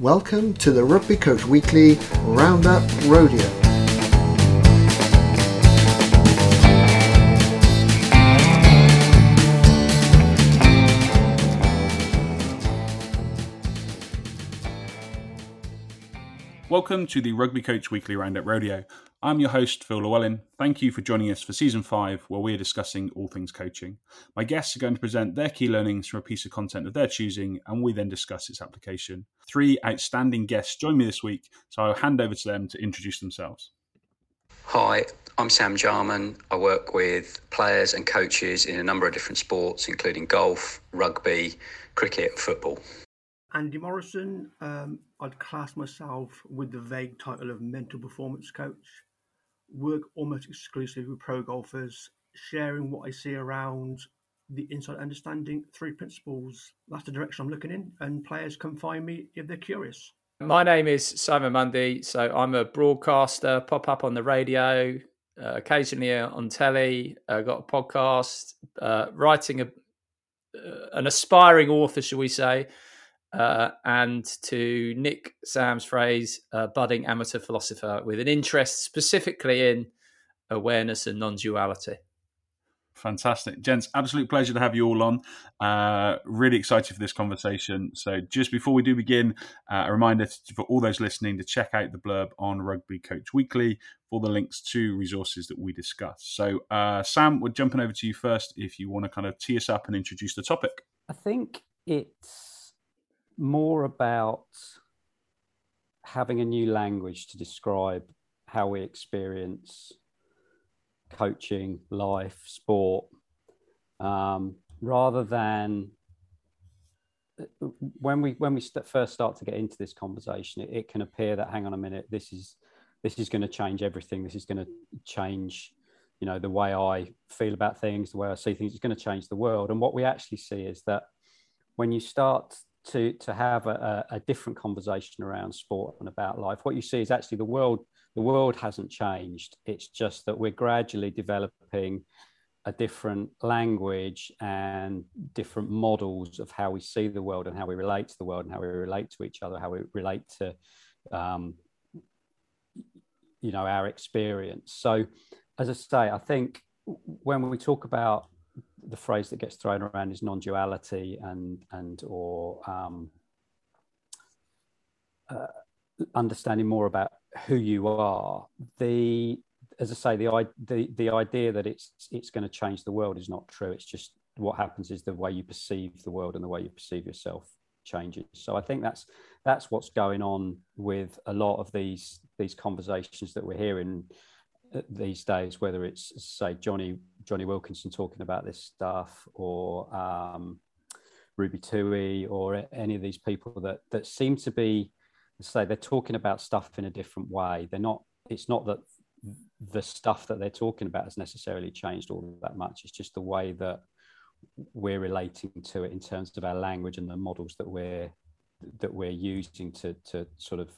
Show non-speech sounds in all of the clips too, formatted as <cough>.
Welcome to the Rugby Coach Weekly Roundup Rodeo. Welcome to the Rugby Coach Weekly Roundup Rodeo. I'm your host, Phil Llewellyn. Thank you for joining us for season five, where we are discussing all things coaching. My guests are going to present their key learnings from a piece of content of their choosing, and we then discuss its application. Three outstanding guests join me this week, so I'll hand over to them to introduce themselves. Hi, I'm Sam Jarman. I work with players and coaches in a number of different sports, including golf, rugby, cricket, and football. Andy Morrison, um, I'd class myself with the vague title of mental performance coach. Work almost exclusively with pro golfers, sharing what I see around the inside understanding three principles. That's the direction I'm looking in, and players can find me if they're curious. My name is Simon Mundie. So I'm a broadcaster, pop up on the radio, uh, occasionally on telly. I uh, got a podcast, uh, writing a uh, an aspiring author, shall we say, uh, and to Nick Sam's phrase, uh, budding amateur philosopher with an interest specifically in awareness and non duality. Fantastic. Gents, absolute pleasure to have you all on. Uh, really excited for this conversation. So, just before we do begin, uh, a reminder to, for all those listening to check out the blurb on Rugby Coach Weekly for the links to resources that we discuss. So, uh, Sam, we're jumping over to you first if you want to kind of tee us up and introduce the topic. I think it's more about having a new language to describe how we experience coaching, life, sport, um, rather than when we when we st- first start to get into this conversation, it, it, can appear that hang on a minute, this is this is going to change everything. This is going to change, you know, the way I feel about things, the way I see things. It's going to change the world. And what we actually see is that when you start to to have a, a, different conversation around sport and about life. What you see is actually the world the world hasn't changed. It's just that we're gradually developing a different language and different models of how we see the world and how we relate to the world and how we relate to each other, how we relate to um, you know our experience. So, as I say, I think when we talk about the phrase that gets thrown around is non-duality and and or um, uh, understanding more about who you are. The as I say, the the the idea that it's it's going to change the world is not true. It's just what happens is the way you perceive the world and the way you perceive yourself changes. So I think that's that's what's going on with a lot of these these conversations that we're hearing these days, whether it's say Jonny Jonny Wilkinson talking about this stuff, or um, Ruby Tui, or any of these people that that seem to be say they're talking about stuff in a different way. They're not. It's not that the stuff that they're talking about has necessarily changed all that much. It's just the way that we're relating to it in terms of our language and the models that we're that we're using to to sort of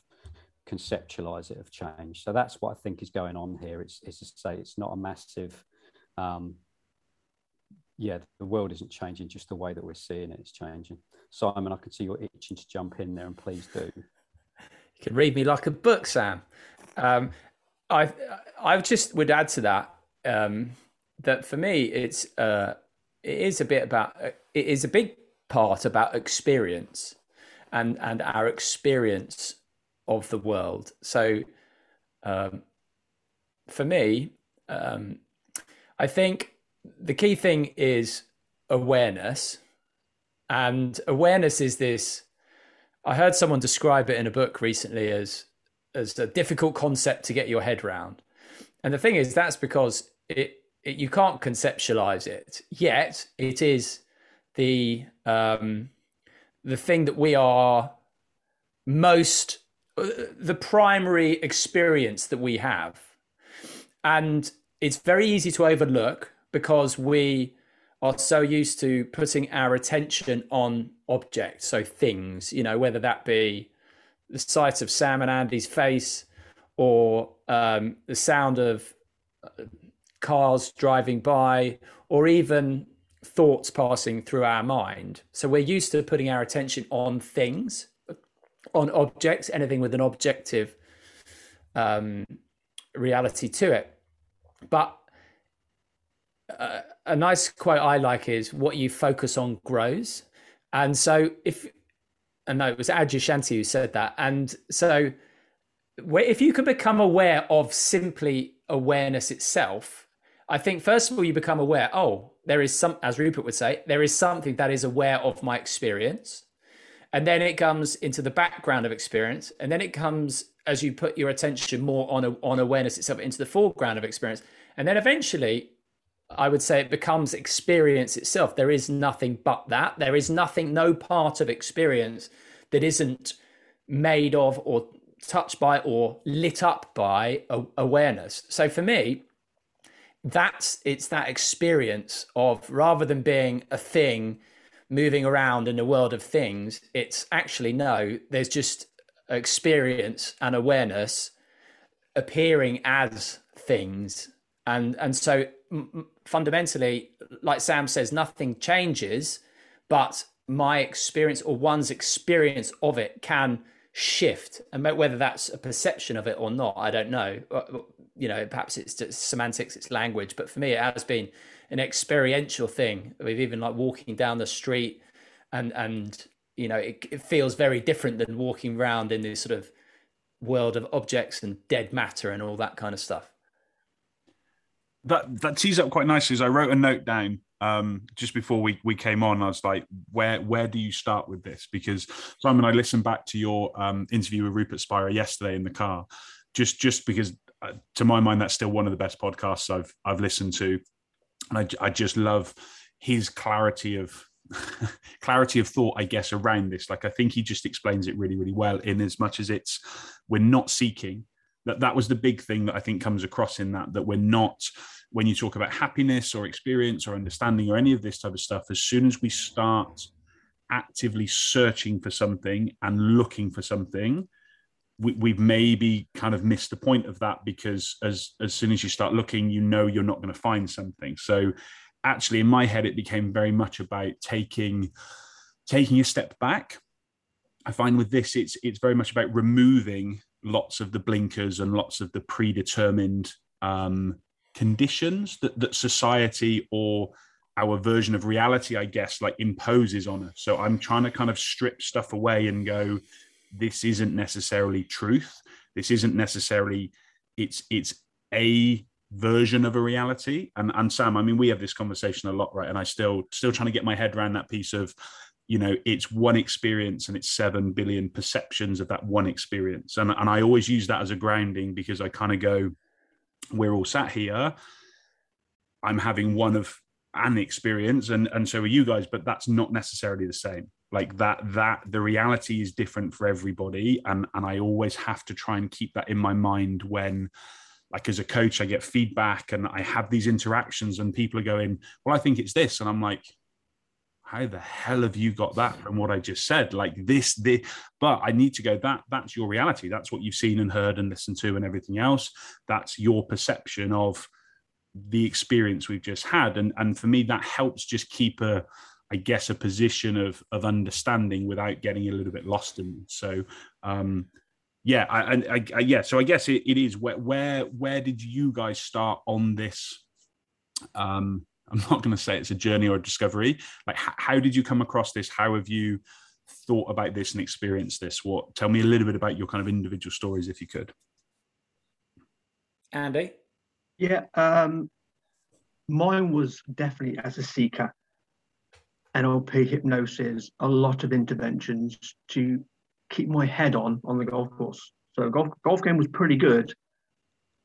conceptualize it have changed. So that's what I think is going on here. It's, it's to say it's not a massive, um, yeah, the world isn't changing, just the way that we're seeing it is changing. Simon, I can see you're itching to jump in there, and please do. You can read me like a book, Sam. Um, I I just would add to that um, that for me it's uh, it is a bit about it is a big part about experience and and our experience of the world. So, um, for me, um, I think the key thing is awareness. And awareness is this. I heard someone describe it in a book recently as as a difficult concept to get your head around. And the thing is, that's because it, it you can't conceptualize it yet. It is the um, the thing that we are most the primary experience that we have. And it's very easy to overlook because we are so used to putting our attention on objects, so things, you know, whether that be the sight of Sam and Andy's face or um, the sound of uh, cars driving by or even thoughts passing through our mind. So we're used to putting our attention on things on objects, anything with an objective um, reality to it. But uh, a nice quote I like is what you focus on grows. And so if, and no, it was Adyashanti who said that. And so if you can become aware of simply awareness itself, I think first of all, you become aware, oh, there is some, as Rupert would say, there is something that is aware of my experience. And then it comes into the background of experience. And then it comes as you put your attention more on, a, on awareness itself into the foreground of experience. And then eventually, I would say it becomes experience itself. There is nothing but that. There is nothing, no part of experience that isn't made of or touched by or lit up by awareness. So for me, that's it's that experience of rather than being a thing moving around in a world of things, it's actually no, there's just experience and awareness appearing as things. And and so fundamentally, like Sam says, nothing changes, but my experience or one's experience of it can shift. And whether that's a perception of it or not i don't know. Uh, uh, you know perhaps it's just semantics it's language but for me it has been an experiential thing. With even like walking down the street and and you know it, it feels very different than walking around in this sort of world of objects and dead matter and all that kind of stuff. That that tees up quite nicely as i wrote a note down um, just before we, we came on, I was like, where where do you start with this? Because Simon, I listened back to your um, interview with Rupert Spira yesterday in the car, just just because uh, to my mind that's still one of the best podcasts I've I've listened to, and I, I just love his clarity of <laughs> clarity of thought, I guess, around this. Like I think he just explains it really really well. In as much as it's we're not seeking that that was the big thing that I think comes across in that that we're not when you talk about happiness or experience or understanding or any of this type of stuff, as soon as we start actively searching for something and looking for something, we, we've maybe kind of missed the point of that because as as soon as you start looking, you know you're not going to find something. So actually, in my head, it became very much about taking taking a step back. I find with this, it's it's very much about removing lots of the blinkers and lots of the predetermined um, conditions that, that society or our version of reality, I guess, like imposes on us. So I'm trying to kind of strip stuff away and go, this isn't necessarily truth. This isn't necessarily it's it's a version of a reality. And and Sam, I mean, we have this conversation a lot, right? And I still still trying to get my head around that piece of, you know, it's one experience and it's seven billion perceptions of that one experience. And and I always use that as a grounding because I kind of go, we're all sat here. I'm having one of an experience, and and so are you guys, but that's not necessarily the same. Like that, that the reality is different for everybody, and and I always have to try and keep that in my mind when like as a coach i get feedback and i have these interactions and people are going well i think it's this and i'm like how the hell have you got that from what I just said? Like this, the but I need to go, that that's your reality. That's what you've seen and heard and listened to and everything else. That's your perception of the experience we've just had. And and for me, that helps just keep a, I guess, a position of of understanding without getting a little bit lost in. So um yeah, I, I, I yeah. So I guess it, it is where where where did you guys start on this um I'm not going to say it's a journey or a discovery. Like, h- how did you come across this? How have you thought about this and experienced this? What? Tell me a little bit about your kind of individual stories, if you could. Andy. Yeah, um, mine was definitely as a seeker. NLP, hypnosis, a lot of interventions to keep my head on on the golf course. So golf golf game was pretty good.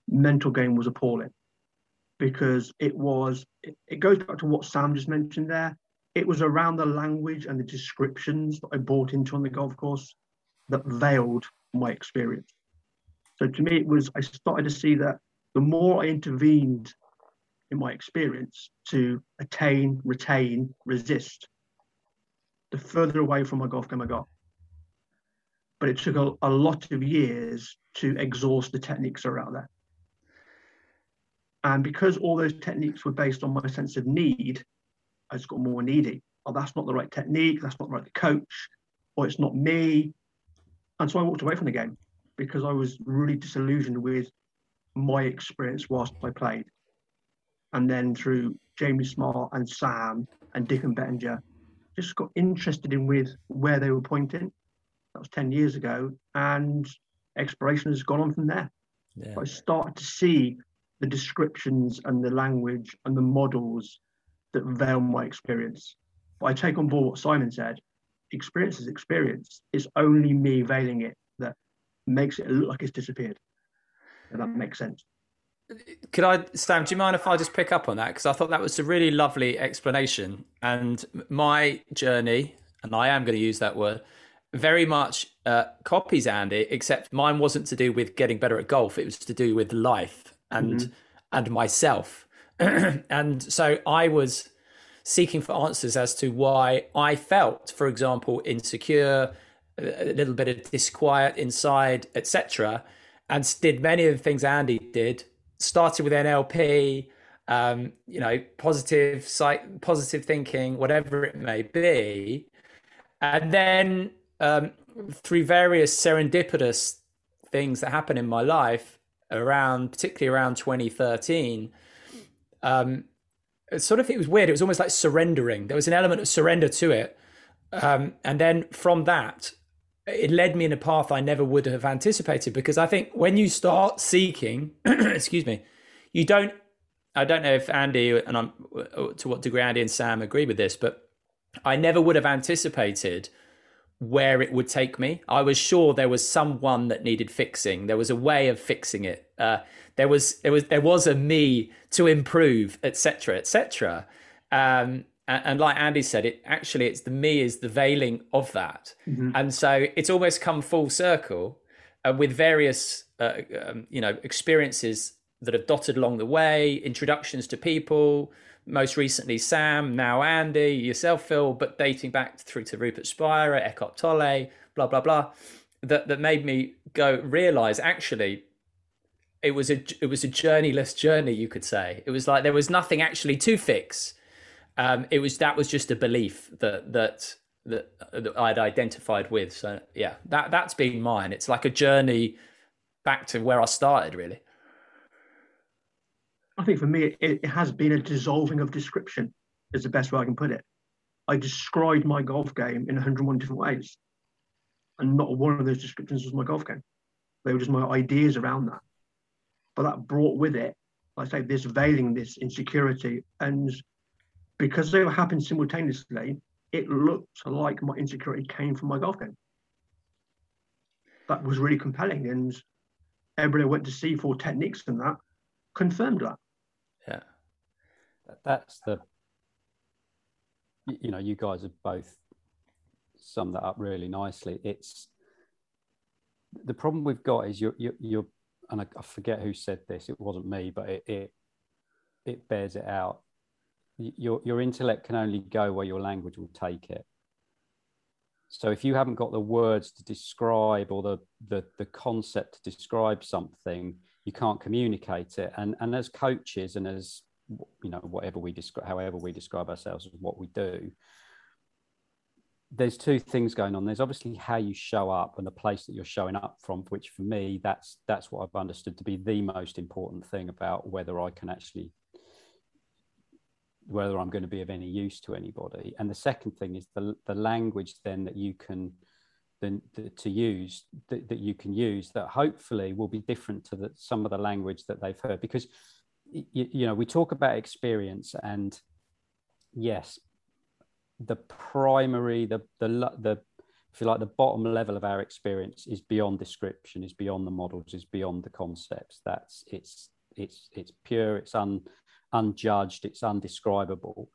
Mental game was appalling because it was it, it goes back to what Sam just mentioned there. It was around the language and the descriptions that I bought into on the golf course that veiled my experience. So to me, it was I started to see that the more I intervened in my experience to attain, retain, resist, the further away from my golf game I got. But it took a, a lot of years to exhaust the techniques around there. And because all those techniques were based on my sense of need, I just got more needy. Oh, that's not the right technique. That's not the right coach. Or it's not me. And so I walked away from the game because I was really disillusioned with my experience whilst I played. And then through Jamie Smart and Sam and Dicken Bettinger, just got interested in with where they were pointing. That was 10 years ago. And exploration has gone on from there. Yeah. I started to see the descriptions and the language and the models that veil my experience. But I take on board what Simon said. Experience is experience. It's only me veiling it that makes it look like it's disappeared. If that makes sense. Could I, Sam? Do you mind if I just pick up on that? Because I thought that was a really lovely explanation. And my journey, and I am going to use that word, very much uh, copies Andy, except mine wasn't to do with getting better at golf. It was to do with life and mm-hmm. and myself. <clears throat> and so I was seeking for answers as to why I felt, for example, insecure, a little bit of disquiet inside, etc. And did many of the things Andy did. Started with NLP, um, you know, positive, psych, positive thinking, whatever it may be, and then um, through various serendipitous things that happen in my life around, particularly around 2013, um, sort of it was weird. It was almost like surrendering. There was an element of surrender to it, um, and then from that, it led me in a path I never would have anticipated. Because I think when you start seeking, <clears throat> excuse me, you don't. I don't know if Andy and I'm to what degree Andy and Sam agree with this, but I never would have anticipated where it would take me. I was sure there was someone that needed fixing. There was a way of fixing it. Uh, there was there was there was a me to improve, etc., etc. Um, and, and, like Andy said, it actually it's the me is the veiling of that, mm-hmm. and so it's almost come full circle uh, with various uh, um, you know experiences that have dotted along the way, introductions to people, most recently Sam, now Andy, yourself, Phil, but dating back through to Rupert Spira, Eckhart Tolle, blah blah blah, that that made me go realize actually it was a it was a journeyless journey, you could say. It was like there was nothing actually to fix. Um, it was that was just a belief that that that, that I'd identified with. So yeah, that that's been mine. It's like a journey back to where I started, really. I think for me, it, it has been a dissolving of description, is the best way I can put it. I described my golf game in 101 different ways. And not one of those descriptions was my golf game. They were just my ideas around that. But that brought with it, I say, this veiling, this insecurity. And because they were happening simultaneously, it looked like my insecurity came from my golf game. That was really compelling. And everybody went to see for techniques and that confirmed that. Yeah. That's the, you know, you guys have both summed that up really nicely. It's the problem we've got is you're, you're, you're and I, I forget who said this, it wasn't me, but it, it, it bears it out. Your, your intellect can only go where your language will take it. So if you haven't got the words to describe or the, the, the concept to describe something, you can't communicate it. And and as coaches and as you know whatever we describe, however we describe ourselves as what we do, there's two things going on. There's obviously how you show up and the place that you're showing up from, which for me that's that's what I've understood to be the most important thing about whether I can actually whether I'm going to be of any use to anybody. And the second thing is the the language then that you can than to use that, that you can use that hopefully will be different to the, some of the language that they've heard. Because you, you know we talk about experience and yes the primary the the the if you like the bottom level of our experience is beyond description is beyond the models is beyond the concepts. That's it's it's it's pure it's un, unjudged it's undescribable.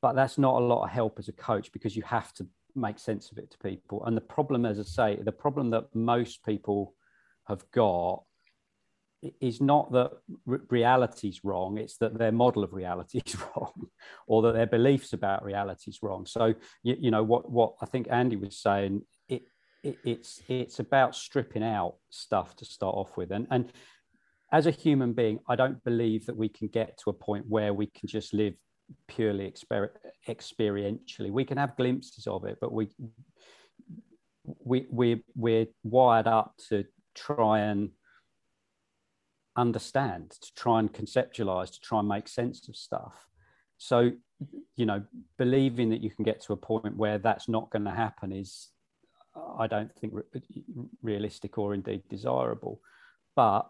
But that's not a lot of help as a coach because you have to make sense of it to people. And the problem, as I say, the problem that most people have got is not that reality is wrong it's that their model of reality is <laughs> wrong or that their beliefs about reality is wrong so you, you know what what i think andy was saying it, it, it's it's about stripping out stuff to start off with and and as a human being i don't believe that we can get to a point where we can just live purely exper- experientially. We can have glimpses of it, but we we we we're wired up to try and understand, to try and conceptualize, to try and make sense of stuff. So, you know, believing that you can get to a point where that's not going to happen is, I don't think, realistic or indeed desirable. But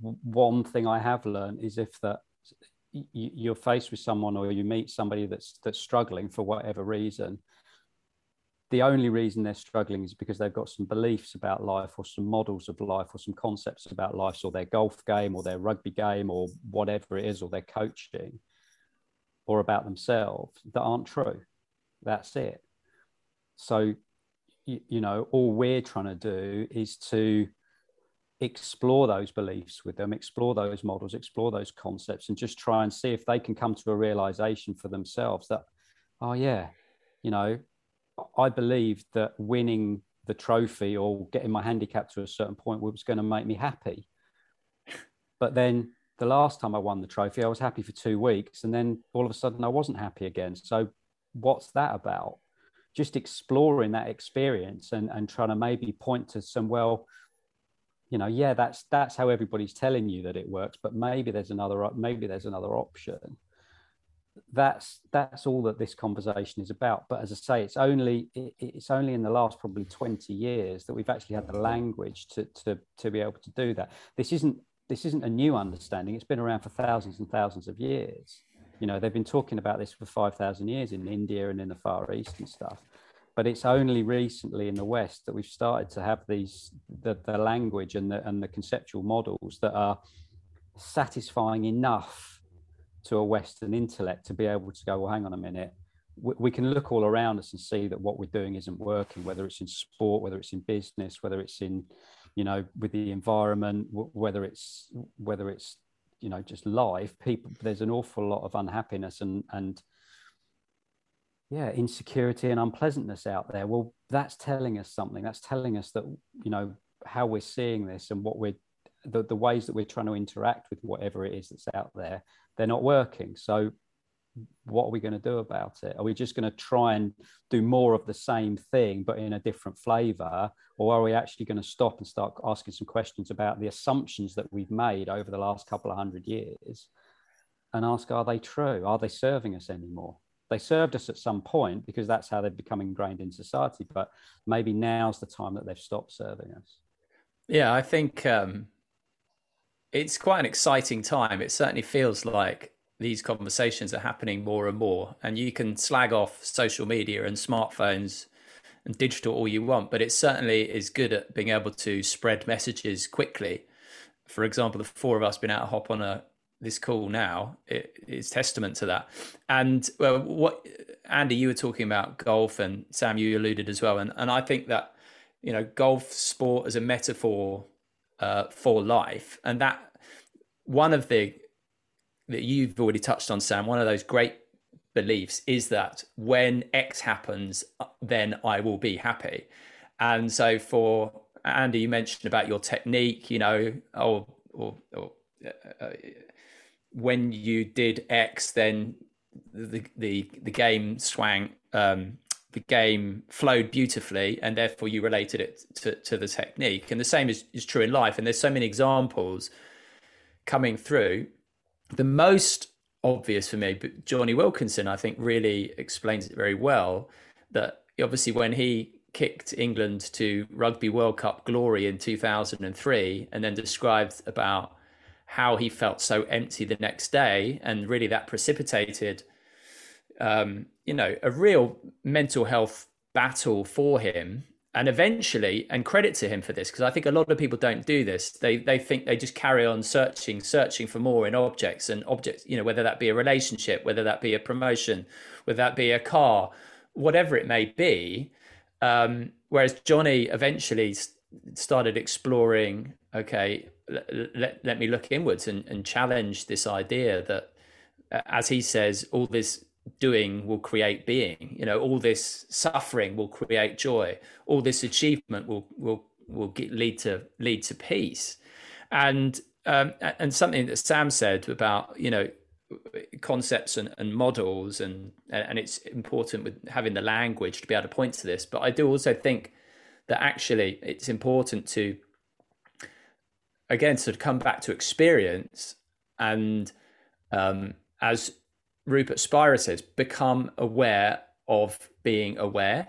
one thing I have learned is if that you're faced with someone or you meet somebody that's that's struggling for whatever reason the only reason they're struggling is because they've got some beliefs about life or some models of life or some concepts about life or their golf game or their rugby game or whatever it is or their coaching or about themselves that aren't true. That's it. So you, you know all we're trying to do is to explore those beliefs with them, explore those models, explore those concepts, and just try and see if they can come to a realization for themselves that, oh, yeah, you know, I believed that winning the trophy or getting my handicap to a certain point was going to make me happy. But then the last time I won the trophy, I was happy for two weeks. And then all of a sudden, I wasn't happy again. So, what's that about? Just exploring that experience and, and trying to maybe point to some, well, you know yeah that's that's how everybody's telling you that it works but maybe there's another maybe there's another option. That's that's all that this conversation is about. But as i say it's only it, it's only in the last probably 20 years that we've actually had the language to to to be able to do that. This isn't this isn't a new understanding. It's been around for thousands and thousands of years. You know they've been talking about this for 5000 years in india and in the far east and stuff but it's only recently in the West that we've started to have these the, the language and the and the conceptual models that are satisfying enough to a Western intellect to be able to go, well, hang on a minute. We, we can look all around us and see that what we're doing isn't working, whether it's in sport, whether it's in business, whether it's in, you know, with the environment, whether it's whether it's you know just life. People, there's an awful lot of unhappiness and and yeah insecurity and unpleasantness out there. Well that's telling us something. That's telling us that you know how we're seeing this and what we're the, the ways that we're trying to interact with whatever it is that's out there they're not working. So what are we going to do about it? Are we just going to try and do more of the same thing but in a different flavor? Or are we actually going to stop and start asking some questions about the assumptions that we've made over the last couple of hundred years and ask are they true? Are they serving us anymore they served us at some point because that's how they've become ingrained in society. But maybe now's the time that they've stopped serving us. Yeah, I think um, it's quite an exciting time. It certainly feels like these conversations are happening more and more. And you can slag off social media and smartphones and digital all you want, but it certainly is good at being able to spread messages quickly. For example, the four of us been out hop on a this call now is testament to that. And well, what Andy, you were talking about golf, and Sam, you alluded as well, and and I think that you know golf sport as a metaphor uh, for life, and that one of the that you've already touched on, Sam, one of those great beliefs is that when X happens, then I will be happy. And so for Andy, you mentioned about your technique, you know, or or, or uh, when you did X, then the the the game swang. Um, the game flowed beautifully, and therefore you related it to, to the technique. And the same is, is true in life. And there's so many examples coming through. The most obvious for me, but Jonny Wilkinson, I think, really explains it very well. That obviously, when he kicked England to Rugby World Cup glory in 2003, and then described about how he felt so empty the next day, and really that precipitated, um, you know, a real mental health battle for him. And eventually, and credit to him for this, because I think a lot of people don't do this. They they think they just carry on searching, searching for more in objects and objects. You know, whether that be a relationship, whether that be a promotion, whether that be a car, whatever it may be. Um, whereas Jonny eventually started exploring. Okay, let, let me look inwards and, and challenge this idea that, uh, as he says, all this doing will create being. You know, all this suffering will create joy. All this achievement will will will get, lead to lead to peace. And um, and something that Sam said about you know concepts and, and models and and it's important with having the language to be able to point to this but i do also think that actually it's important to again sort of come back to experience and um, as rupert spira says become aware of being aware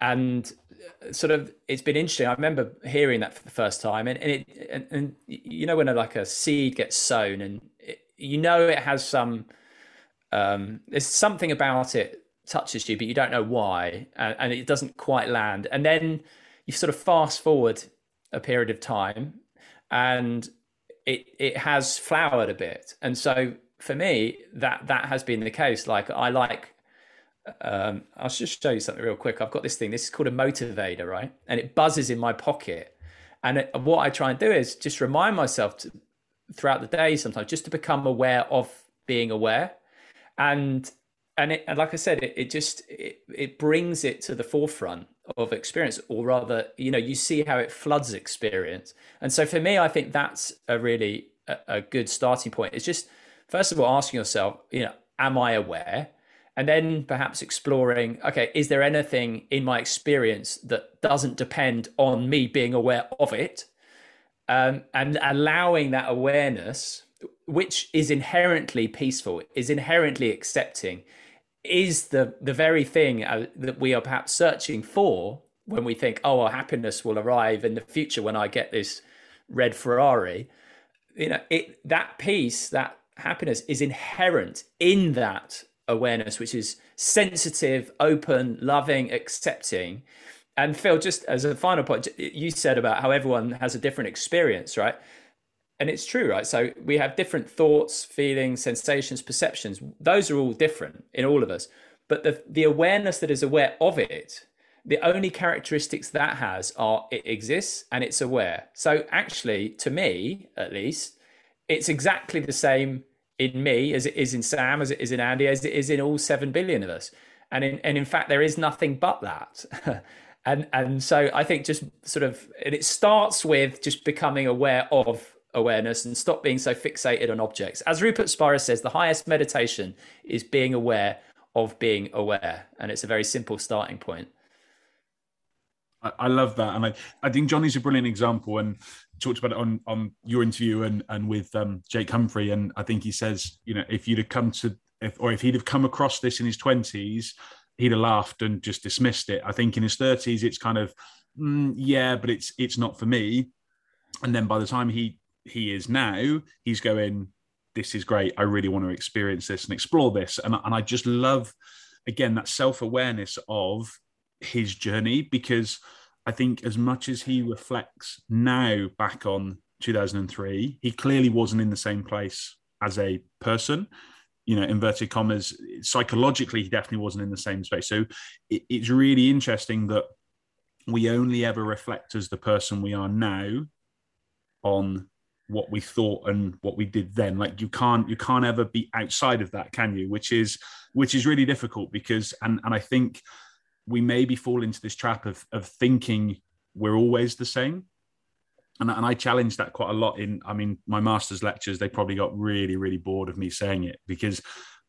and uh, sort of it's been interesting i remember hearing that for the first time and, and it and, and you know when a, like a seed gets sown and you know it has some um, there's something about it touches you, but you don't know why, and, and, it doesn't quite land. And then you sort of fast forward a period of time, and it it has flowered a bit. And so for me, that that has been the case. Like I like. Um, I'll just show you something real quick. I've got this thing. This is called a MotivAider, right? And it buzzes in my pocket. And it, what I try and do is just remind myself to, throughout the day sometimes just to become aware of being aware and and, it, and like i said it, it just it, it brings it to the forefront of experience or rather you know you see how it floods experience. And so for me i think that's a really a, a good starting point. It's just first of all asking yourself you know am i aware? And then perhaps exploring okay is there anything in my experience that doesn't depend on me being aware of it? Um, and allowing that awareness, which is inherently peaceful, is inherently accepting, is the the very thing uh, that we are perhaps searching for when we think, oh, well, happiness will arrive in the future when I get this red Ferrari. You know, it that peace, that happiness, is inherent in that awareness, which is sensitive, open, loving, accepting and Phil, just as a final point, you said about how everyone has a different experience, right? And it's true, right? So we have different thoughts, feelings, sensations, perceptions. Those are all different in all of us. But the, the awareness that is aware of it, the only characteristics that has are it exists and it's aware. So actually, to me at least, it's exactly the same in me as it is in Sam, as it is in Andy, as it is in all 7 billion of us. And in, and in fact, there is nothing but that. <laughs> and and so I think just sort of and it starts with just becoming aware of awareness and stop being so fixated on objects. As Rupert Spira says, the highest meditation is being aware of being aware, and it's a very simple starting point. I, I love that, and I I think Jonny's a brilliant example, and talked about it on on your interview and and with um, Jake Humphrey, and I think he says, you know, if you'd have come to if or if he'd have come across this in his twenties he'd have laughed and just dismissed it. I think in his 30s, it's kind of, mm, yeah, but it's it's not for me. And then by the time he he is now, he's going, this is great. I really want to experience this and explore this. And, and I just love, again, that self awareness of his journey because I think as much as he reflects now back on 2003, he clearly wasn't in the same place as a person you know inverted commas psychologically he definitely wasn't in the same space so it, it's really interesting that we only ever reflect as the person we are now on what we thought and what we did then. Like you can't you can't ever be outside of that can you? Which is which is really difficult because and and i think we maybe fall into this trap of of thinking we're always the same. And, and I challenge that quite a lot in, I mean, my master's lectures, they probably got really, really bored of me saying it because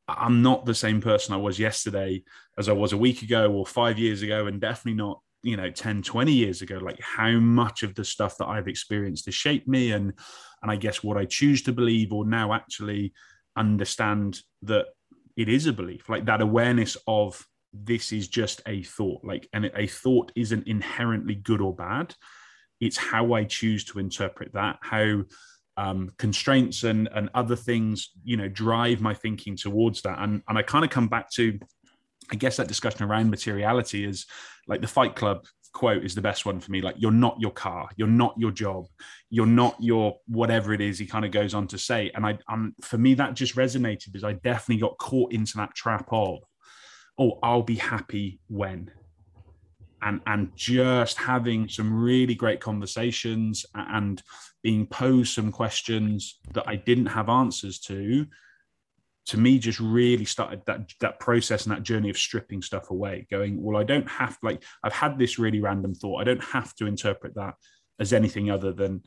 I'm not the same person I was yesterday as I was a week ago or five years ago, and definitely not, you know, 10, 20 years ago. Like how much of the stuff that I've experienced has shaped me and, and I guess what I choose to believe or now actually understand that it is a belief, like that awareness of this is just a thought, like, and a thought isn't inherently good or bad it's how I choose to interpret that, how um, constraints and, and other things, you know, drive my thinking towards that. And, and I kind of come back to, I guess, that discussion around materiality is like the Fight Club quote is the best one for me. Like, you're not your car, you're not your job, you're not your whatever it is. He kind of goes on to say, and I, um, for me, that just resonated because I definitely got caught into that trap of, oh, I'll be happy when and and just having some really great conversations and being posed some questions that I didn't have answers to to me just really started that that process and that journey of stripping stuff away going well I don't have like I've had this really random thought I don't have to interpret that as anything other than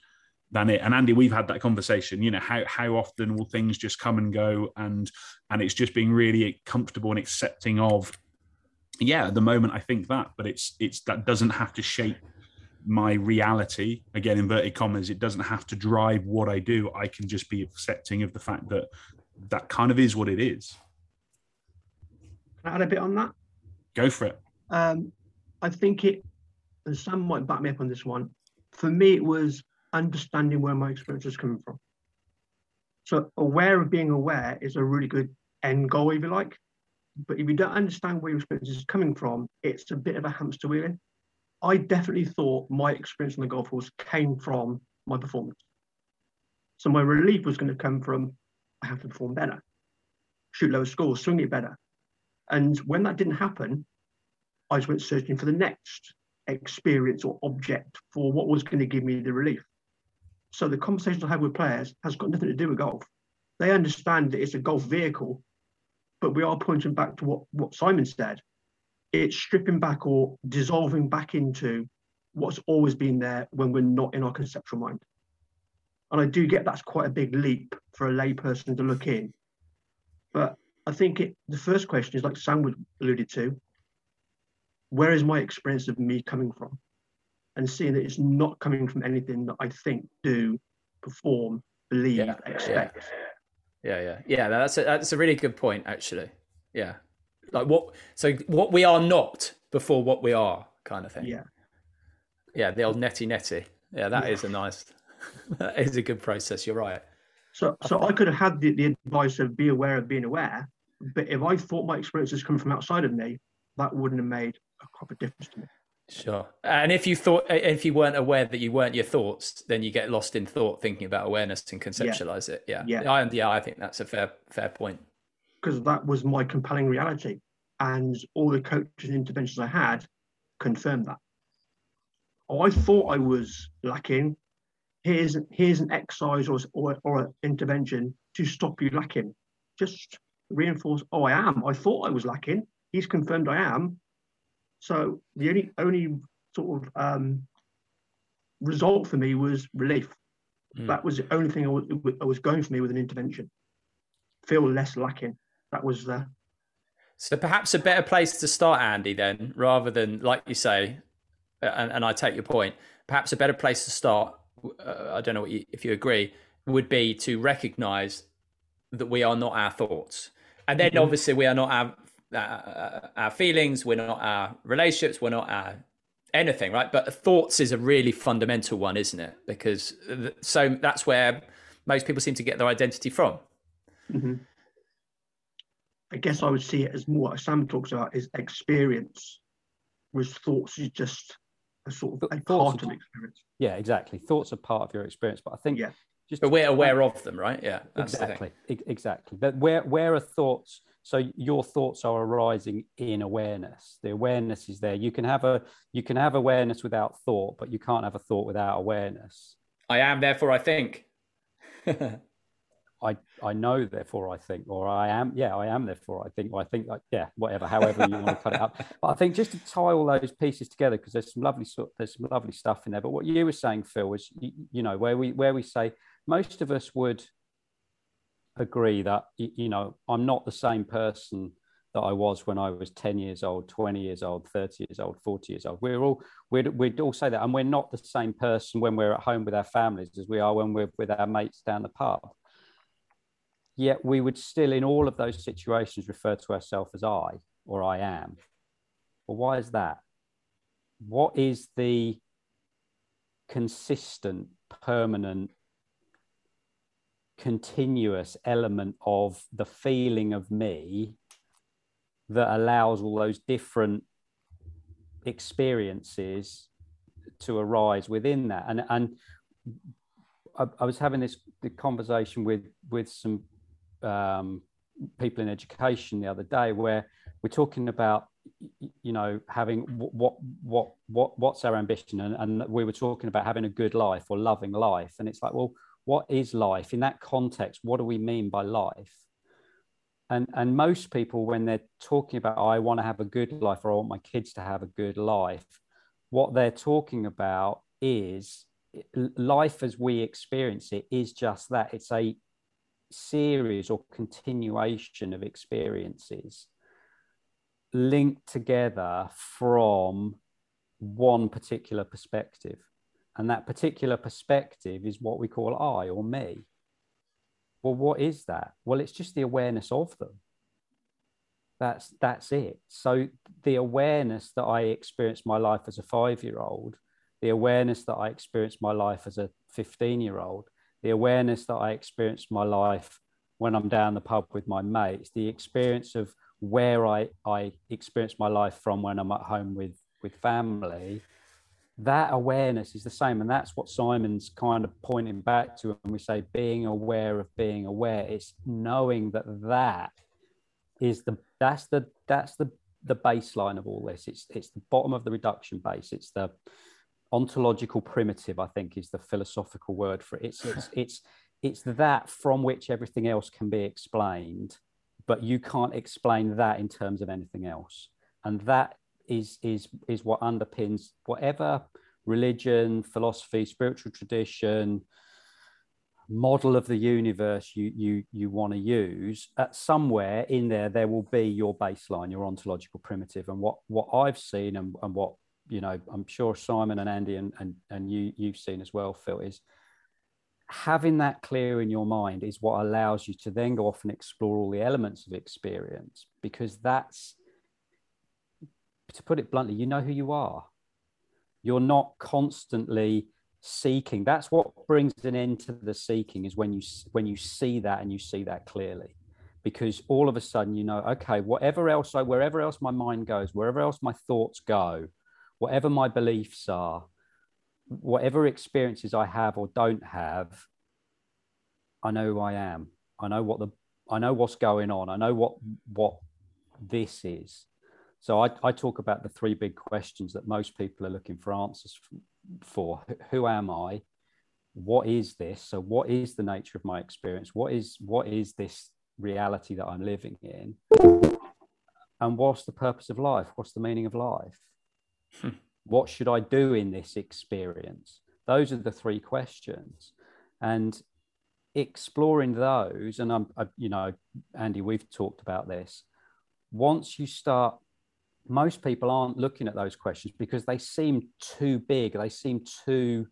than it. And Andy, we've had that conversation. You know, how how often will things just come and go, and and it's just being really comfortable and accepting of. Yeah, at the moment I think that, but it's it's that doesn't have to shape my reality. Again, inverted commas. It doesn't have to drive what I do. I can just be accepting of the fact that that kind of is what it is. Can I add a bit on that? Go for it. Um, I think it, and Sam might back me up on this one. For me, it was understanding where my experience is coming from. So aware of being aware is a really good end goal, if you like. But if you don't understand where your experience is coming from, it's a bit of a hamster wheeling. I definitely thought my experience on the golf course came from my performance. So my relief was going to come from have to perform better, shoot lower scores, swing it better. And when that didn't happen, I just went searching for the next experience or object for what was going to give me the relief. So the conversations I have with players has got nothing to do with golf. They understand that it's a golf vehicle, but we are pointing back to what, what Simon said. It's stripping back or dissolving back into what's always been there when we're not in our conceptual mind. And I do get that's quite a big leap for a layperson to look in. But I think it, the first question is like Sam alluded to, where is my experience of me coming from? and seeing that it's not coming from anything that I think, do, perform, believe, yeah, expect. Yeah, yeah, yeah. yeah that's a, that's a really good point, actually. Yeah, like what? So what we are not before what we are, kind of thing. Yeah, yeah. The old neti neti. Yeah, that yeah. is a nice. That is a good process. You're right. So, so I could have had the, the advice of be aware of being aware, but if I thought my experiences come from outside of me, that wouldn't have made a proper difference to me. Sure. And if you thought, if you weren't aware that you weren't your thoughts, then you get lost in thought, thinking about awareness and conceptualize yeah. it. Yeah. Yeah. I, yeah. I think that's a fair, fair point. Because that was my compelling reality, and all the coaches and interventions I had confirmed that. I thought I was lacking. Here's here's an exercise or or, or an intervention to stop you lacking. Just reinforce. Oh, I am. I thought I was lacking. He's confirmed I am so the only only sort of um, result for me was relief. Mm. That was the only thing I was, I was, going for me with an intervention. Feel less lacking. That was the. So perhaps a better place to start, Andy, then, rather than like you say, and, and I take your point. Perhaps a better place to start. Uh, I don't know you, if you agree. Would be to recognise that we are not our thoughts, and then mm-hmm. obviously we are not our uh, our feelings, we're not our relationships, we're not our anything, right? But thoughts is a really fundamental one, isn't it? Because th- so that's where most people seem to get their identity from. Mm-hmm. I guess I would see it as more Sam talks about is experience, whereas thoughts is just a sort of a part of experience. Yeah, exactly. Thoughts are part of your experience, but I think yeah. just but we're aware of them, right? Yeah, exactly, exactly. But where where are thoughts? so your thoughts are arising in awareness the awareness is there you can have a you can have awareness without thought but you can't have a thought without awareness i am therefore i think <laughs> I, I know therefore I think or I am yeah I am therefore I think or I think like yeah whatever however you want to cut it up <laughs> but I think just to tie all those pieces together because there's some lovely sort there's some lovely stuff in there but what you were saying Phil was you, you know where we where we say most of us would agree that you know I'm not the same person that I was when I was 10 years old, 20 years old, 30 years old, 40 years old. We're all we'd, we'd all say that, and we're not the same person when we're at home with our families as we are when we're with our mates down the pub. Yet we would still, in all of those situations, refer to ourselves as I or I am. Well, why is that? What is the consistent, permanent continuous element of the feeling of me that allows all those different experiences to arise within that and and I, I was having this conversation with with some um, people in education the other day where we're talking about you know having what what what what's our ambition? And, and we were talking about having a good life or loving life. And it's like well what is life? In that context what do we mean by life? And and most people when they're talking about oh, i want to have a good life or i want my kids to have a good life what they're talking about is life as we experience it is just that. It's a series or continuation of experiences linked together from one particular perspective. And that particular perspective is what we call i or me. Well what is that? Well it's just the awareness of them. That's that's it. So the awareness that i experienced my life as a 5 year old the awareness that I experienced my life as a 15 year old, the awareness that I experienced my life when I'm down the pub with my mates, the experience of where I, I experience my life from when I'm at home with, with family, that awareness is the same. And that's what Simon's kind of pointing back to when we say being aware of being aware. It's knowing that that is the, that's the, that's the, the baseline of all this. It's, it's the bottom of the reduction base. It's the, ontological primitive i think is the philosophical word for it. It's it's <laughs> it's, it's that from which everything else can be explained but you can't explain that in terms of anything else. And that is is is what underpins whatever religion philosophy spiritual tradition model of the universe you you you want to use at somewhere in there there will be your baseline your ontological primitive. And what what i've seen and, and what you know, I'm sure Simon and Andy and, and, and you, you've seen as well, Phil, is having that clear in your mind is what allows you to then go off and explore all the elements of experience because that's, to put it bluntly, you know who you are. You're not constantly seeking. That's what brings an end to the seeking is when you when you see that and you see that clearly because all of a sudden you know okay whatever else i wherever else my mind goes wherever else my thoughts go whatever my beliefs are, whatever experiences I have or don't have, I know who I am. I know what the I know what's going on. I know what what this is. So I, I talk about the three big questions that most people are looking for answers for. Who am I? What is this? So what is the nature of my experience? What is what is this reality that I'm living in? And what's the purpose of life? What's the meaning of life? What should I do in this experience? Those are the three questions. And exploring those, and I'm, I, you know, Andy, we've talked about this. Once you start, most people aren't looking at those questions because they seem too big, they seem too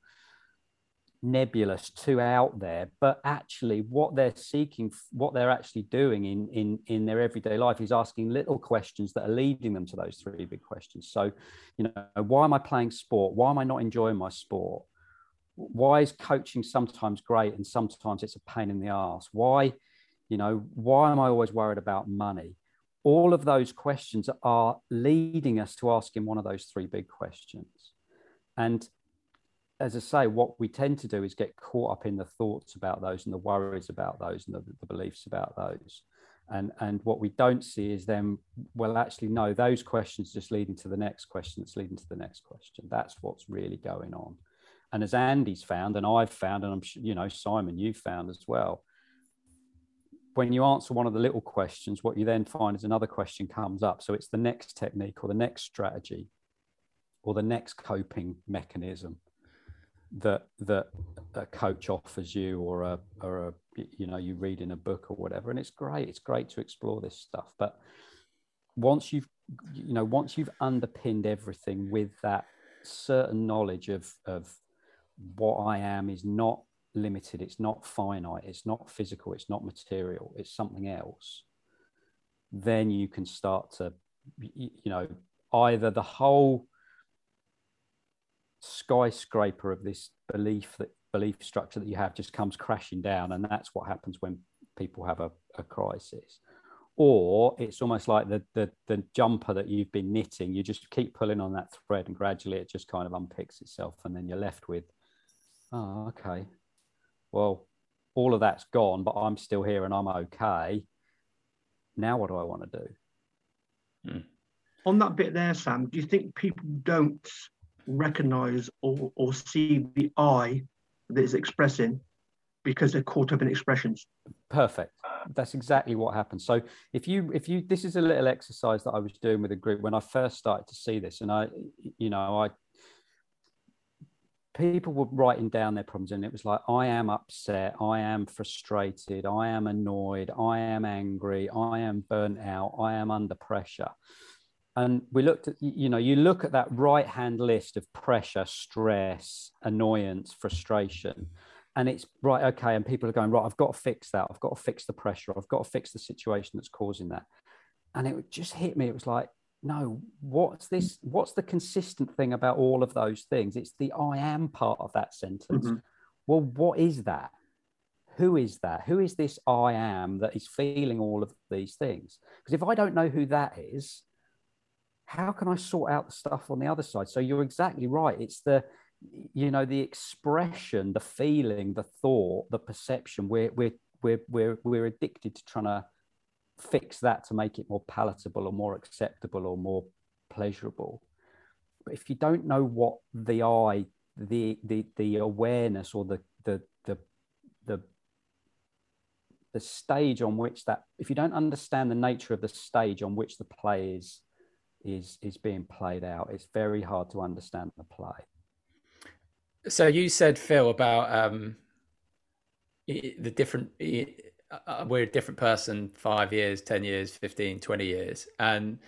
nebulous, too out there. But actually, what they're seeking, what they're actually doing in in in their everyday life is asking little questions that are leading them to those three big questions. So, you know, why am I playing sport? Why am I not enjoying my sport? Why is coaching sometimes great and sometimes it's a pain in the ass? Why, you know, why am I always worried about money? All of those questions are leading us to asking one of those three big questions. And as I say, what we tend to do is get caught up in the thoughts about those and the worries about those and the, the beliefs about those. And, and what we don't see is then, well, actually, no, those questions just leading to the next question that's leading to the next question. That's what's really going on. And as Andy's found, and I've found, and I'm you know, Simon, you've found as well, when you answer one of the little questions, what you then find is another question comes up. So it's the next technique or the next strategy or the next coping mechanism that that a coach offers you or a or a you know you read in a book or whatever and it's great it's great to explore this stuff. But once you've you know once you've underpinned everything with that certain knowledge of of what i am is not limited it's not finite it's not physical it's not material it's something else then you can start to you know either the whole skyscraper of this belief that belief structure that you have just comes crashing down and that's what happens when people have a, a crisis. Or it's almost like the, the the jumper that you've been knitting you just keep pulling on that thread and gradually it just kind of unpicks itself and then you're left with oh okay. Well all of that's gone but i'm still here and i'm okay. Now what do i want to do? Hmm. on that bit there sam do you think people don't recognize or, or see the I that is expressing because they're caught up in expressions. Perfect. That's exactly what happens. So if you if you this is a little exercise that I was doing with a group when I first started to see this, and I you know I people were writing down their problems and it was like i am upset i am frustrated i am annoyed i am angry i am burnt out i am under pressure and we looked at you know you look at that right hand list of pressure stress annoyance frustration and it's right okay and people are going right i've got to fix that. I've got to fix the pressure. I've got to fix the situation that's causing that. And it just hit me. It was like no what's this what's the consistent thing about all of those things? It's the i am part of that sentence. Mm-hmm. well what is that? Who is that? Who is this i am that is feeling all of these things? Because if i don't know who that is how can i sort out the stuff on the other side? So you're exactly right. It's the you know the expression the feeling the thought the perception. We're we're we're we're, we're addicted to trying to fix that to make it more palatable or more acceptable or more pleasurable. But if you don't know what the I, the the the awareness or the the the the the stage on which that if you don't understand the nature of the stage on which the play is is is being played out. It's very hard to understand the play. So you said phil about um the different uh, uh, we're a different person five years 10 years 15 20 years. And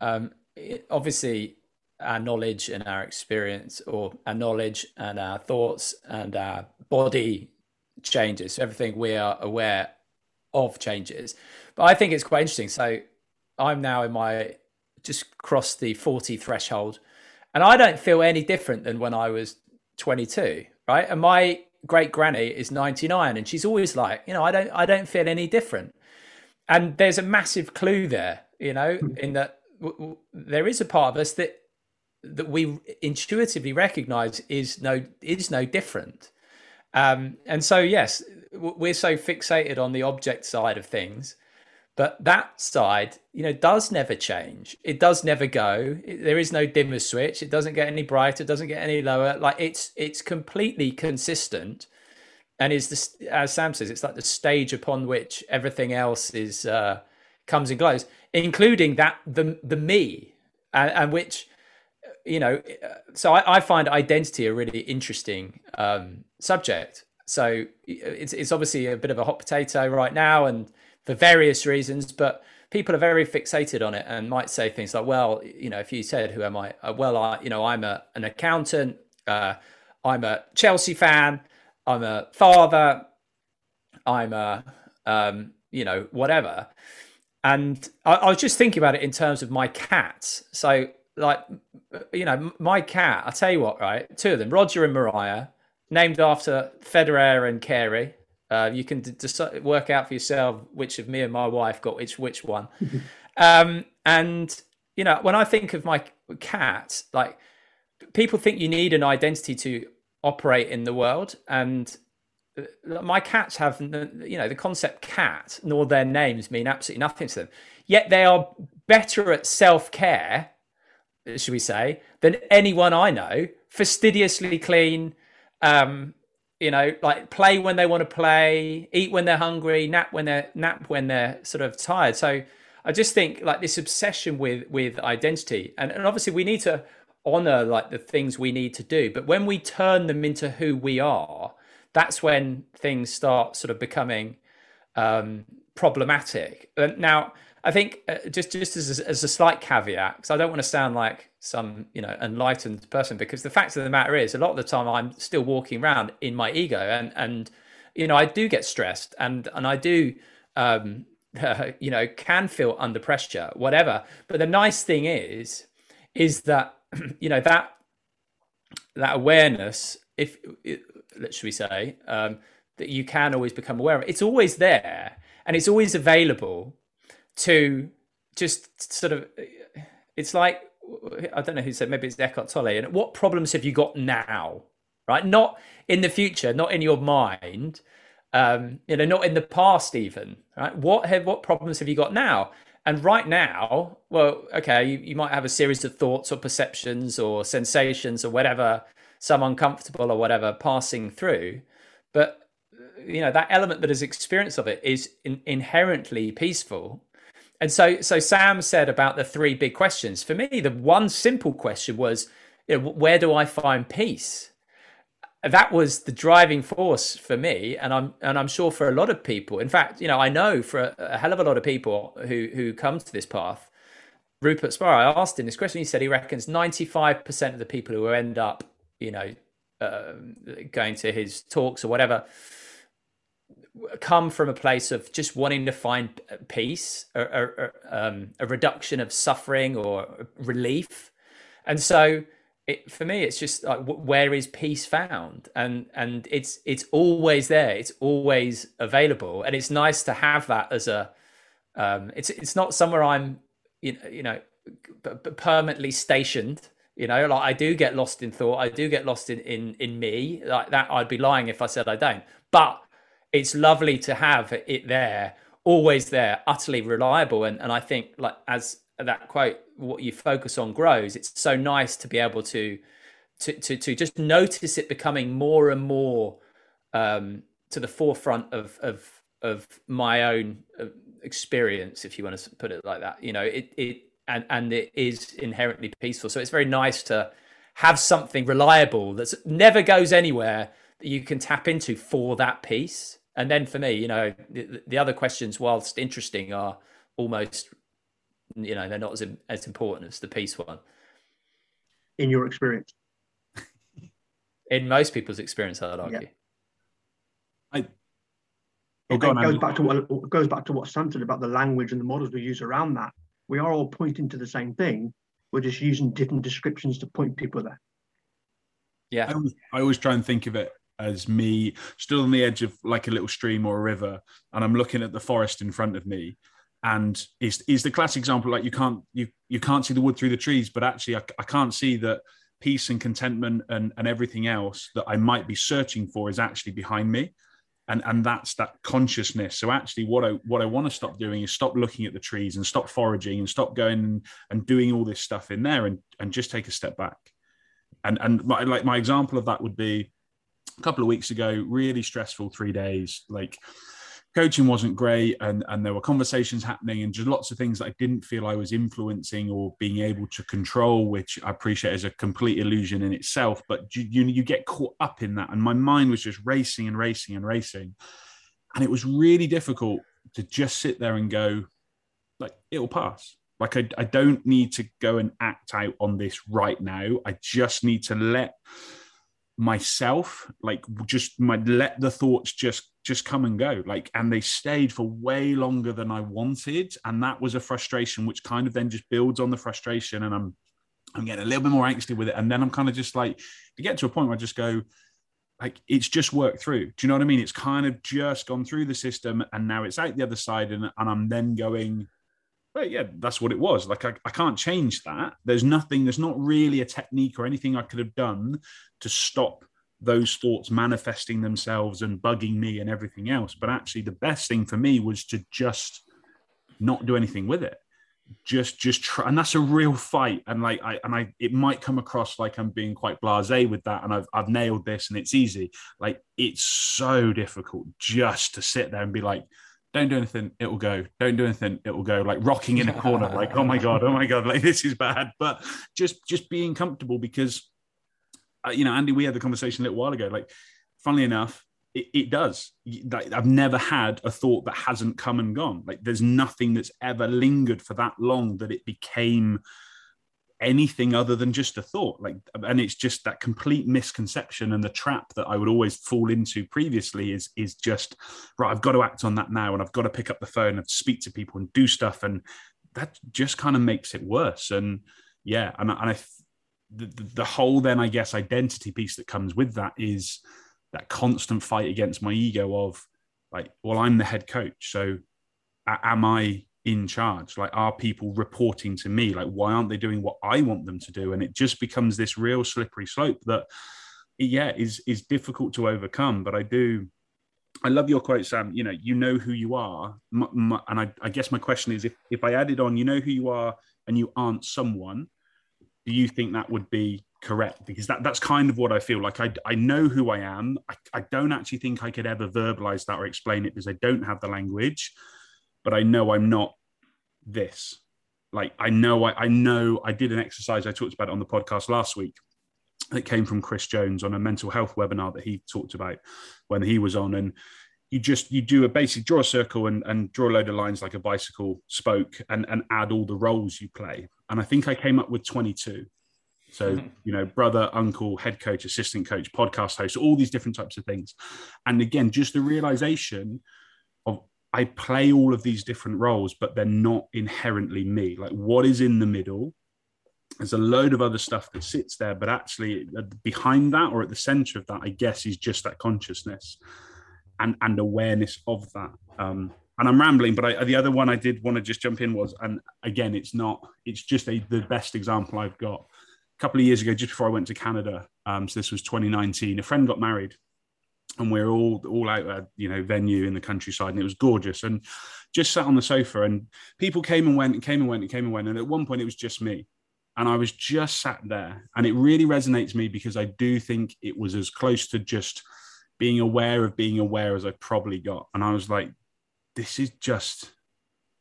um, it, obviously our knowledge and our experience or our knowledge and our thoughts and our body changes. So everything we are aware of changes. But i think it's quite interesting. So i'm now in my just crossed the 40 threshold. And i don't feel any different than when i was 22 right? And my great granny is 99 and she's always like you know i don't i don't feel any different. And there's a massive clue there you know hmm. in that w- w- there is a part of us that that we intuitively recognize is no is no different. Um, and so yes we're so fixated on the object side of things but that side you know does never change. It does never go. There is no dimmer switch. It doesn't get any brighter. It doesn't get any lower. Like it's it's completely consistent. And is this as sam says it's like the stage upon which everything else is uh comes and glows including that the the me and, and which you know so I, I, find identity a really interesting um subject. So it's it's obviously a bit of a hot potato right now and for various reasons, but people are very fixated on it and might say things like, well, you know, if you said, who am I? Uh, well, I, you know, I'm a, an accountant. Uh, I'm a Chelsea fan. I'm a father. I'm a, um, you know, whatever. And I, I was just thinking about it in terms of my cats. So, like, you know, my cat, I tell you what, right? Two of them, Roger and Mariah, named after Federer and Carey. Uh, you can d- decide, work out for yourself which of me and my wife got which which one. <laughs> um, and you know, when I think of my cat, like people think you need an identity to operate in the world, and uh, my cats have you know the concept cat nor their names mean absolutely nothing to them. Yet they are better at self care, should we say, than anyone I know. Fastidiously clean. Um, you know like play when they want to play eat when they're hungry nap when they're nap when they're sort of tired. So i just think like this obsession with with identity and, and obviously we need to honor like the things we need to do but when we turn them into who we are that's when things start sort of becoming um problematic. And now I think uh, just just as as a slight caveat, because I don't want to sound like some you know enlightened person, because the fact of the matter is, a lot of the time I'm still walking around in my ego, and and you know I do get stressed, and and I do um, uh, <laughs> you know can feel under pressure, whatever. But the nice thing is, is that <clears throat> you know that that awareness, if let's should we say, um, that you can always become aware of, it's always there, and it's always available to just sort of it's like I don't know who said maybe it's Eckhart Tolle. And what problems have you got now? Right, not in the future, not in your mind, um, you know, not in the past even. Right, what have what problems have you got now? And right now, well, okay, you, you might have a series of thoughts or perceptions or sensations or whatever, some uncomfortable or whatever passing through, but you know that element that is experience of it is in, inherently peaceful and so, so Sam said about the three big questions. For me, the one simple question was, you know, where do I find peace? that was the driving force for me, and I'm and I'm sure for a lot of people. In fact, you know, I know for a, a hell of a lot of people who who come to this path. Rupert Spira, I asked him this question. He said he reckons 95% of the people who end up, you know, uh, going to his talks or whatever, come from a place of just wanting to find peace, or, or, or um, a reduction of suffering or relief, and so it, for me it's just like where is peace found? And and it's it's always there. It's always available. And it's nice to have that as a um it's it's not somewhere i'm you know, you know permanently stationed. You know like i do get lost in thought. I do get lost in in in me. Like that i'd be lying if i said i don't. But it's lovely to have it there always there utterly reliable. And and i think like as that quote what you focus on grows it's so nice to be able to to to, to just notice it becoming more and more um, to the forefront of of of my own uh, experience if you want to put it like that. You know it it and and it is inherently peaceful. So it's very nice to have something reliable that never goes anywhere that you can tap into for that peace and then for me you know the, the other questions whilst interesting are almost you know they're not as as important as the peace one. In your experience, <laughs> in most people's experience, I'd argue. Yeah. I. Oh, it goes back to what goes back to what Sam said about the language and the models we use around that. We are all pointing to the same thing. We're just using different descriptions to point people there. Yeah, I always, I always try and think of it as me still on the edge of like a little stream or a river, and I'm looking at the forest in front of me, and is is the classic example like you can't you you can't see the wood through the trees but actually I, I can't see that peace and contentment and and everything else that I might be searching for is actually behind me. And and that's that consciousness. So actually what I what I want to stop doing is stop looking at the trees and stop foraging and stop going and doing all this stuff in there and and just take a step back. And and my, like my example of that would be a couple of weeks ago really stressful 3 days. Like coaching wasn't great and and there were conversations happening and just lots of things that I didn't feel I was influencing or being able to control which I appreciate is a complete illusion in itself but you, you you get caught up in that. And my mind was just racing and racing and racing. And it was really difficult to just sit there and go like it'll pass. Like I, I don't need to go and act out on this right now. I just need to let myself like just my let the thoughts just just come and go like and they stayed for way longer than i wanted and that was a frustration which kind of then just builds on the frustration and i'm i'm getting a little bit more anxious with it and then i'm kind of just like to get to a point where i just go like it's just worked through. Do you know what i mean? It's kind of just gone through the system and now it's out the other side and, and i'm then going well, yeah, that's what it was. Like, I, I can't change that. There's nothing, there's not really a technique or anything I could have done to stop those thoughts manifesting themselves and bugging me and everything else. But actually, the best thing for me was to just not do anything with it. Just, just try, and that's a real fight. And like, I and I, it might come across like I'm being quite blasé with that, and I've I've nailed this, and it's easy. Like, it's so difficult just to sit there and be like, don't do anything, it will go. Don't do anything, it will go. Like rocking in a corner, like oh my god, oh my god, <laughs> like this is bad. But just just being comfortable because, uh, you know, Andy, we had the conversation a little while ago. Like, funnily enough, it, it does. I've never had a thought that hasn't come and gone. Like, there's nothing that's ever lingered for that long that it became anything other than just a thought. Like and it's just that complete misconception and the trap that i would always fall into previously is is just right i've got to act on that now and i've got to pick up the phone and speak to people and do stuff. And that just kind of makes it worse. And yeah and, and i the, the whole then i guess identity piece that comes with that is that constant fight against my ego of like well i'm the head coach. So am i in charge? Like, are people reporting to me? Like, why aren't they doing what I want them to do? And it just becomes this real slippery slope that, yeah, is is difficult to overcome. But I do, I love your quote, Sam. You know, you know who you are, m- m- and I, I guess my question is, if if I added on, you know who you are, and you aren't someone, do you think that would be correct because that, that's kind of what I feel like. I, I know who I am. I, I don't actually think I could ever verbalize that or explain it because I don't have the language but I know I'm not this. Like I know I, I know I did an exercise I talked about on the podcast last week that came from Chris Jones on a mental health webinar that he talked about when he was on. And you just you do a basic draw a circle and, and draw a load of lines like a bicycle spoke and, and add all the roles you play. And I think I came up with 22. So, mm-hmm. you know, brother, uncle, head coach, assistant coach, podcast host, all these different types of things. And again, just the realization of I play all of these different roles, but they're not inherently me. Like what is in the middle there's a load of other stuff that sits there, but actually behind that or at the center of that, I guess, is just that consciousness and and awareness of that. Um, and I'm rambling, but I, the other one I did want to just jump in was, and again, it's not, it's just a, the best example I've got. A couple of years ago, just before I went to Canada, um, so this was 2019, a friend got married and we are all all out at you know venue in the countryside and it was gorgeous and just sat on the sofa and people came and went and came and went and came and went and at one point it was just me and I was just sat there. And it really resonates me because I do think it was as close to just being aware of being aware as I probably got. And I was like, this is just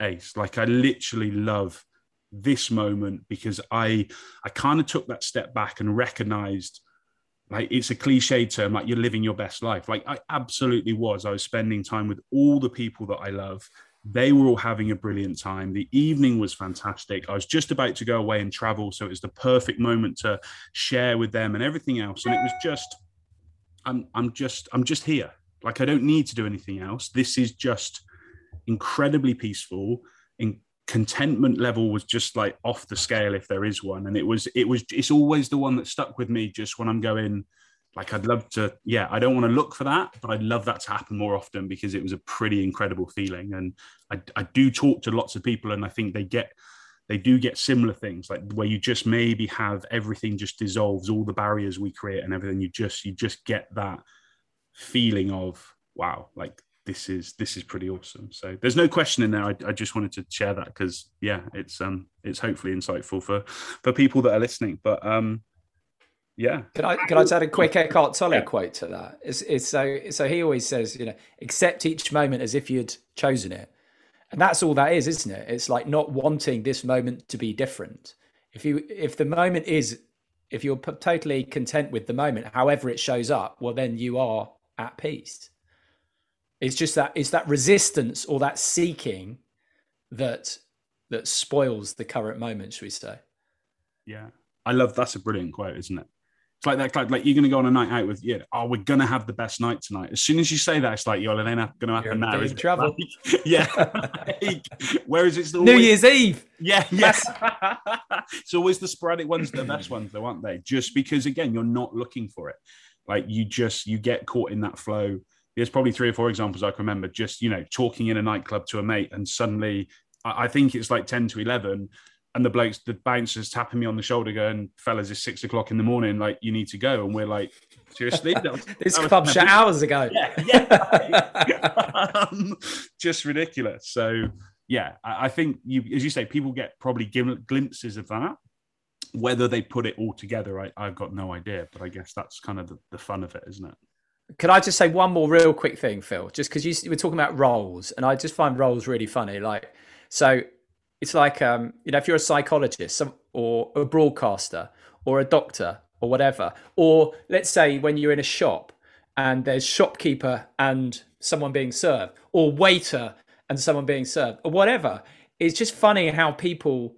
ace. Like I literally love this moment because I I kind of took that step back and recognized like it's a cliche term like you're living your best life like i absolutely was i was spending time with all the people that i love they were all having a brilliant time. The evening was fantastic. I was just about to go away and travel. So it was the perfect moment to share with them and everything else. And it was just, I'm, I'm just, I'm just here. Like I don't need to do anything else. This is just incredibly peaceful. In contentment level was just like off the scale if there is one. And it was, it was, it's always the one that stuck with me just when I'm going, like I'd love to, yeah, I don't want to look for that, but I'd love that to happen more often because it was a pretty incredible feeling. And I, I do talk to lots of people and I think they get, they do get similar things like where you just maybe have everything just dissolves all the barriers we create and everything. You just, you just get that feeling of, wow, like this is, this is pretty awesome. So there's no question in there. I, I just wanted to share that because yeah, it's, um, it's hopefully insightful for, for people that are listening, but, um, yeah. Can I can I just add a quick Eckhart Tolle yeah. quote to that? It's, it's so so he always says, you know, accept each moment as if you'd chosen it, and that's all that is, isn't it? It's like not wanting this moment to be different. If you if the moment is if you're totally content with the moment, however it shows up, well then you are at peace. It's just that it's that resistance or that seeking that that spoils the current moment, should we say? Yeah, I love that's a brilliant quote, isn't it? It's like that, like, like you're going to go on a night out with, yeah, oh, we're going to have the best night tonight. As soon as you say that, it's like, yo, it ain't going to happen now. Is trouble. <laughs> yeah. Whereas it's the New Year's Eve. Yeah, <laughs> yes. <laughs> it's always the sporadic ones, the best ones, though, aren't they? Just because, again, you're not looking for it. Like you just, you get caught in that flow. There's probably three or four examples I can remember just, you know, talking in a nightclub to a mate and suddenly I think it's like 10 to 11 and the blokes, the bouncers tapping me on the shoulder, going, "Fellas, it's six o'clock in the morning. Like, you need to go." And we're like, "Seriously, <laughs> this club shut hours ago." <laughs> Yeah, yeah. <laughs> um, just ridiculous. So, yeah, I, I, think you, as you say, people get probably glimpses of that. Whether they put it all together, I, have got no idea. But I guess that's kind of the, the fun of it, isn't it? Can I just say one more real quick thing, Phil? Just because you were talking about roles, and I just find roles really funny. Like, so it's like um, you know if you're a psychologist or a broadcaster or a doctor or whatever or let's say when you're in a shop and there's shopkeeper and someone being served or waiter and someone being served or whatever it's just funny how people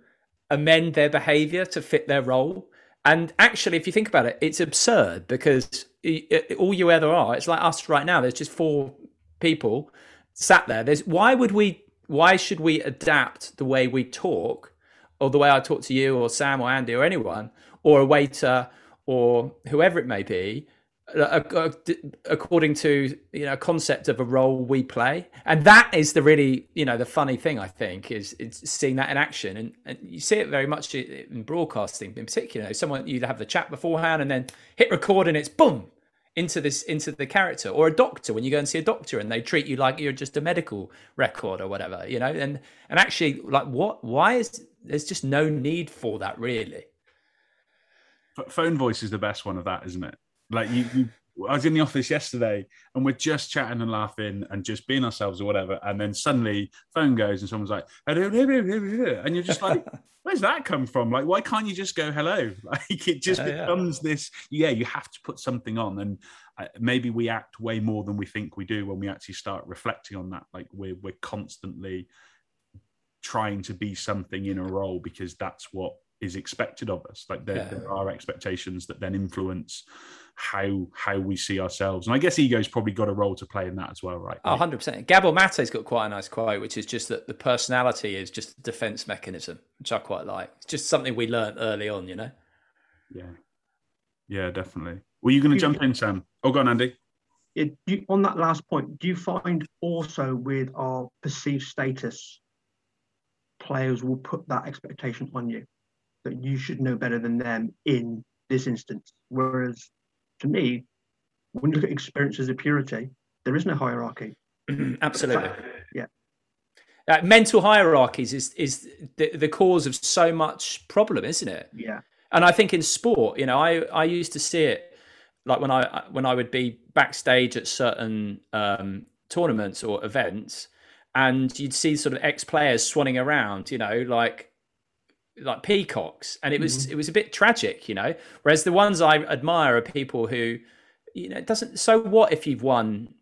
amend their behavior to fit their role and actually if you think about it it's absurd because all you ever are it's like us right now there's just four people sat there. There's why would we why should we adapt the way we talk or the way I talk to you or Sam or Andy or anyone or a waiter or whoever it may be Uh, uh, according to you know concept of a role we play. And that is the really you know the funny thing i think is it's seeing that in action. And, and you see it very much in broadcasting in particular. Someone you'd have the chat beforehand and then hit record and it's boom into this into the character or a doctor when you go and see a doctor and they treat you like you're just a medical record or whatever you know? And and actually like what why is there's just no need for that really. Phone voice is the best one of that isn't it like you, you I was in the office yesterday and we're just chatting and laughing and just being ourselves or whatever. And then suddenly phone goes and someone's like, and you're just like, <laughs> where's that come from? Like, why can't you just go hello? <laughs> Like, it just yeah, becomes yeah. this, yeah, you have to put something on. And uh, maybe we act way more than we think we do when we actually start reflecting on that. Like, we're, we're constantly trying to be something in a role because that's what is expected of us. Like, there, yeah. there are expectations that then influence how how we see ourselves. And I guess ego's probably got a role to play in that as well, right? Oh, 100%. Gabor Mate's got quite a nice quote, which is just that the personality is just a defense mechanism, which I quite like. It's just something we learned early on, you know? Yeah. Yeah, definitely. Were you going to jump in, Sam? Oh, go on, Andy. It, you, on that last point, do you find also with our perceived status, players will put that expectation on you that you should know better than them in this instance? Whereas to me, when you look at experiences of purity, there is no hierarchy. <clears throat> Absolutely. yeah. Uh, mental hierarchies is is the, the cause of so much problem, isn't it? Yeah. And I think in sport, you know, I I used to see it like when I when I would be backstage at certain um, tournaments or events, and you'd see sort of ex players swanning around, you know, like like peacocks, and it was mm-hmm. it was a bit tragic, you know. Whereas the ones I admire are people who, you know, it doesn't. So what if you've won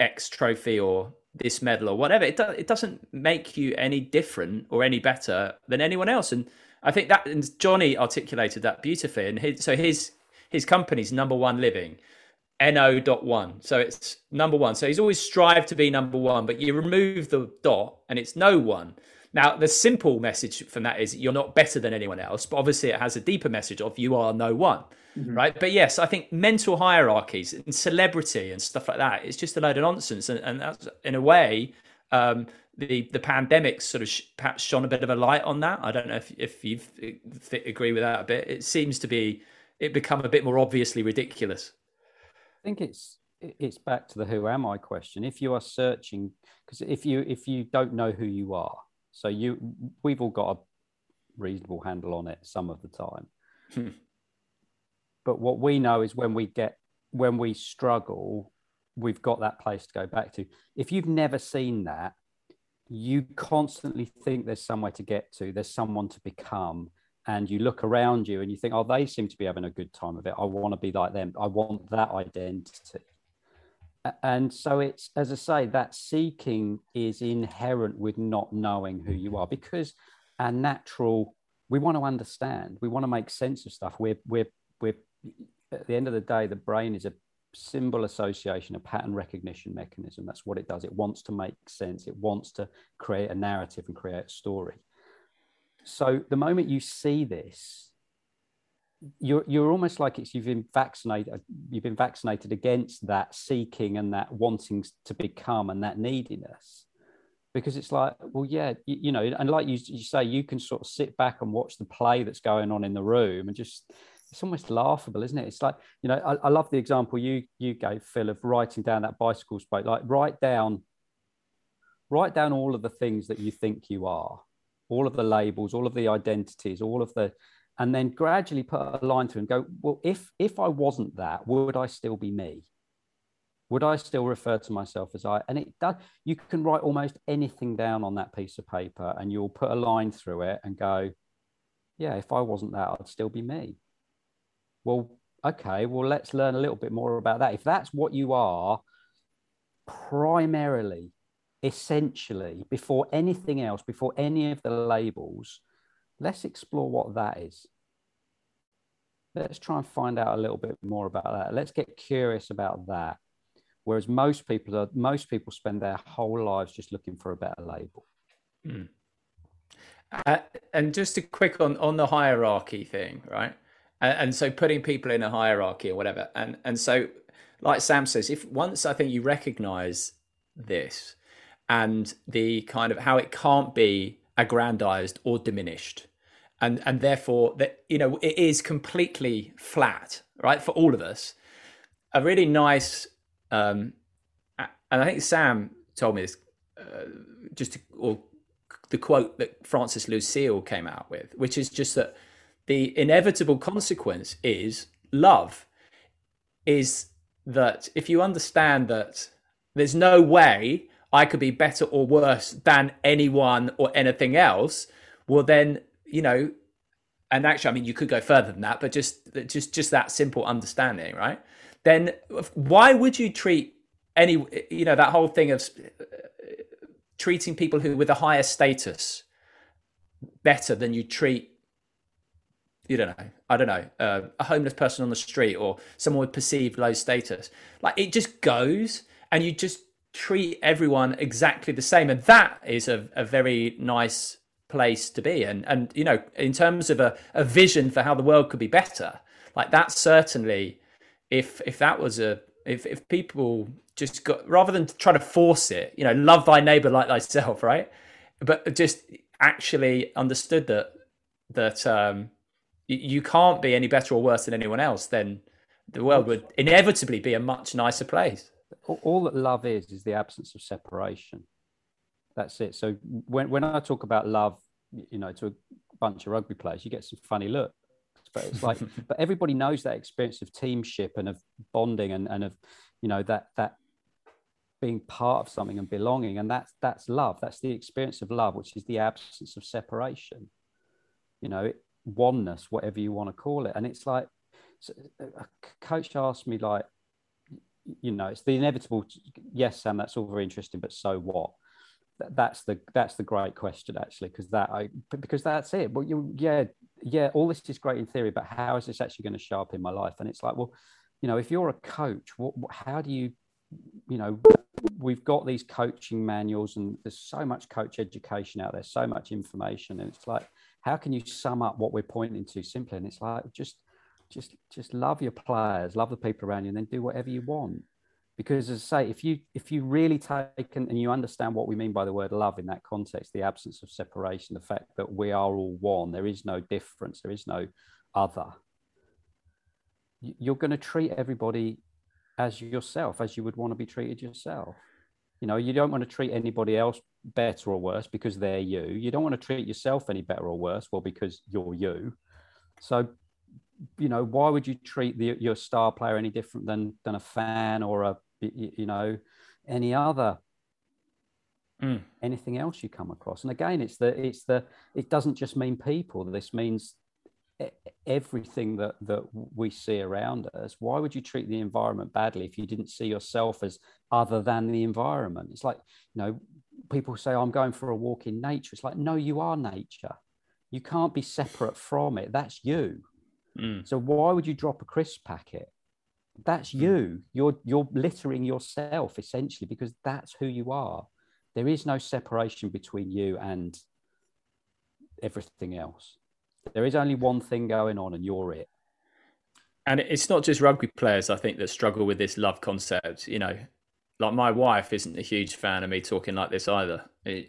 X trophy or this medal or whatever? It do, it doesn't make you any different or any better than anyone else. And I think that and Jonny articulated that beautifully. And his, so his his company's number one living. No dot one. So it's number one. So he's always strived to be number one, but you remove the dot and it's no one. Now, the simple message from that is you're not better than anyone else, but obviously it has a deeper message of you are no one, mm-hmm. right? But yes, I think mental hierarchies and celebrity and stuff like that is just a load of nonsense. And, and that's, in a way, um, the the pandemic sort of sh- perhaps shone a bit of a light on that. I don't know if if you agree with that a bit. It seems to be it become a bit more obviously ridiculous. I think it's it's back to the who am I question. If you are searching, because if you if you don't know who you are, so you, we've all got a reasonable handle on it some of the time. Hmm. But what we know is when we get when we struggle, we've got that place to go back to. If you've never seen that, you constantly think there's somewhere to get to, there's someone to become, and you look around you and you think, oh, they seem to be having a good time of it. I want to be like them. I want that identity and so it's as i say that seeking is inherent with not knowing who you mm-hmm. are because our natural we want to understand. We want to make sense of stuff. We're we're we're at the end of the day the brain is a symbol association a pattern recognition mechanism. That's what it does. It wants to make sense. It wants to create a narrative and create a story. So the moment you see this you're you're almost like it's you've been vaccinated you've been vaccinated against that seeking and that wanting to become and that neediness. Because it's like well yeah you, you, know and like you, you say you can sort of sit back and watch the play that's going on in the room and just it's almost laughable isn't it? It's like you know I, I love the example you you gave phil of writing down that bicycle spoke like write down write down all of the things that you think you are all of the labels all of the identities all of the and then gradually put a line through and go, well, if if I wasn't that, would I still be me? Would I still refer to myself as I? And it does. You can write almost anything down on that piece of paper, and you'll put a line through it and go, yeah, if I wasn't that, I'd still be me. Well, okay. Well, let's learn a little bit more about that. If that's what you are, primarily, essentially, before anything else, before any of the labels let's explore what that is. Let's try and find out a little bit more about that. Let's get curious about that. Whereas most people are, most people spend their whole lives just looking for a better label. Mm. Uh, and just a quick on on the hierarchy thing, right? And, and, so putting people in a hierarchy or whatever, and and so like Sam says, if once I think you recognise this and the kind of how it can't be aggrandized or diminished and and therefore that you know it is completely flat right for all of us. A really nice um and i think sam told me this uh, just to, or the quote that francis lucille came out with which is just that the inevitable consequence is love is that if you understand that there's no way I could be better or worse than anyone or anything else, well then you know, and actually, I mean, you could go further than that, but just just just that simple understanding, right? Then why would you treat any you know that whole thing of uh, treating people who with a higher status better than you treat you don't know i don't know uh, a homeless person on the street or someone with perceived low status like it just goes and you just treat everyone exactly the same and that is a, a very nice place to be and and you know in terms of a, a vision for how the world could be better like that certainly if if that was a if if people just got rather than try to force it you know love thy neighbor like thyself right? But just actually understood that that um you can't be any better or worse than anyone else then the world would inevitably be a much nicer place. All that love is is the absence of separation that's it. So when, when i talk about love you know to a bunch of rugby players you get some funny looks but it's like <laughs> but everybody knows that experience of teamship and of bonding and, and of you know that that being part of something and belonging. And that's that's love. That's the experience of love which is the absence of separation. You know oneness whatever you want to call it. And it's like so uh, uh, a coach asked me like you know it's the inevitable yes sam that's all very interesting but so what that's the that's the great question actually because that I because that's it. Well, you yeah yeah all this is great in theory, but how is this actually going to show up in my life? And it's like, well, you know, if you're a coach, what, how do you you know we've got these coaching manuals and there's so much coach education out there so much information and it's like how can you sum up what we're pointing to simply and it's like just just just love your players love the people around you and then do whatever you want because as i say if you if you really take and you understand what we mean by the word love in that context the absence of separation the fact that we are all one there is no difference there is no other you're going to treat everybody as yourself as you would want to be treated yourself. You know you don't want to treat anybody else better or worse because they're you. You don't want to treat yourself any better or worse well because you're you. So you know why would you treat the, your star player any different than than a fan or a you know any other mm. anything else you come across. And again it's the it's the it doesn't just mean people. This means everything that that we see around us. Why would you treat the environment badly if you didn't see yourself as other than the environment? It's like you know people say oh, i'm going for a walk in nature. It's like no you are nature. You can't be separate from it. That's you. Mm. so why would you drop a crisp packet that's hmm. you. You're you're littering yourself essentially because that's who you are. There is no separation between you and everything else. There is only one thing going on and you're it. And it's not just rugby players i think that struggle with this love concept you know. Like my wife isn't a huge fan of me talking like this either. <laughs> Do,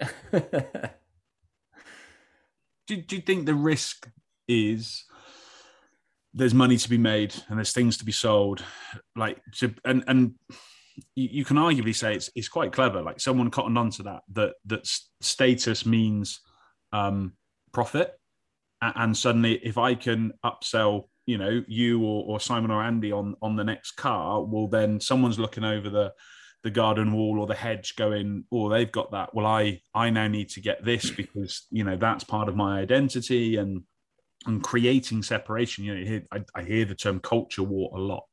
do you think the risk is there's money to be made and there's things to be sold. Like to, and and you, can arguably say it's it's quite clever. Like someone cottoned onto that that that status means um profit. And suddenly if i can upsell you know you or, or simon or andy on on the next car well then someone's looking over the the garden wall or the hedge going oh they've got that. Well i i now need to get this because you know that's part of my identity and and creating separation. You know, hear, I, I hear the term culture war a lot.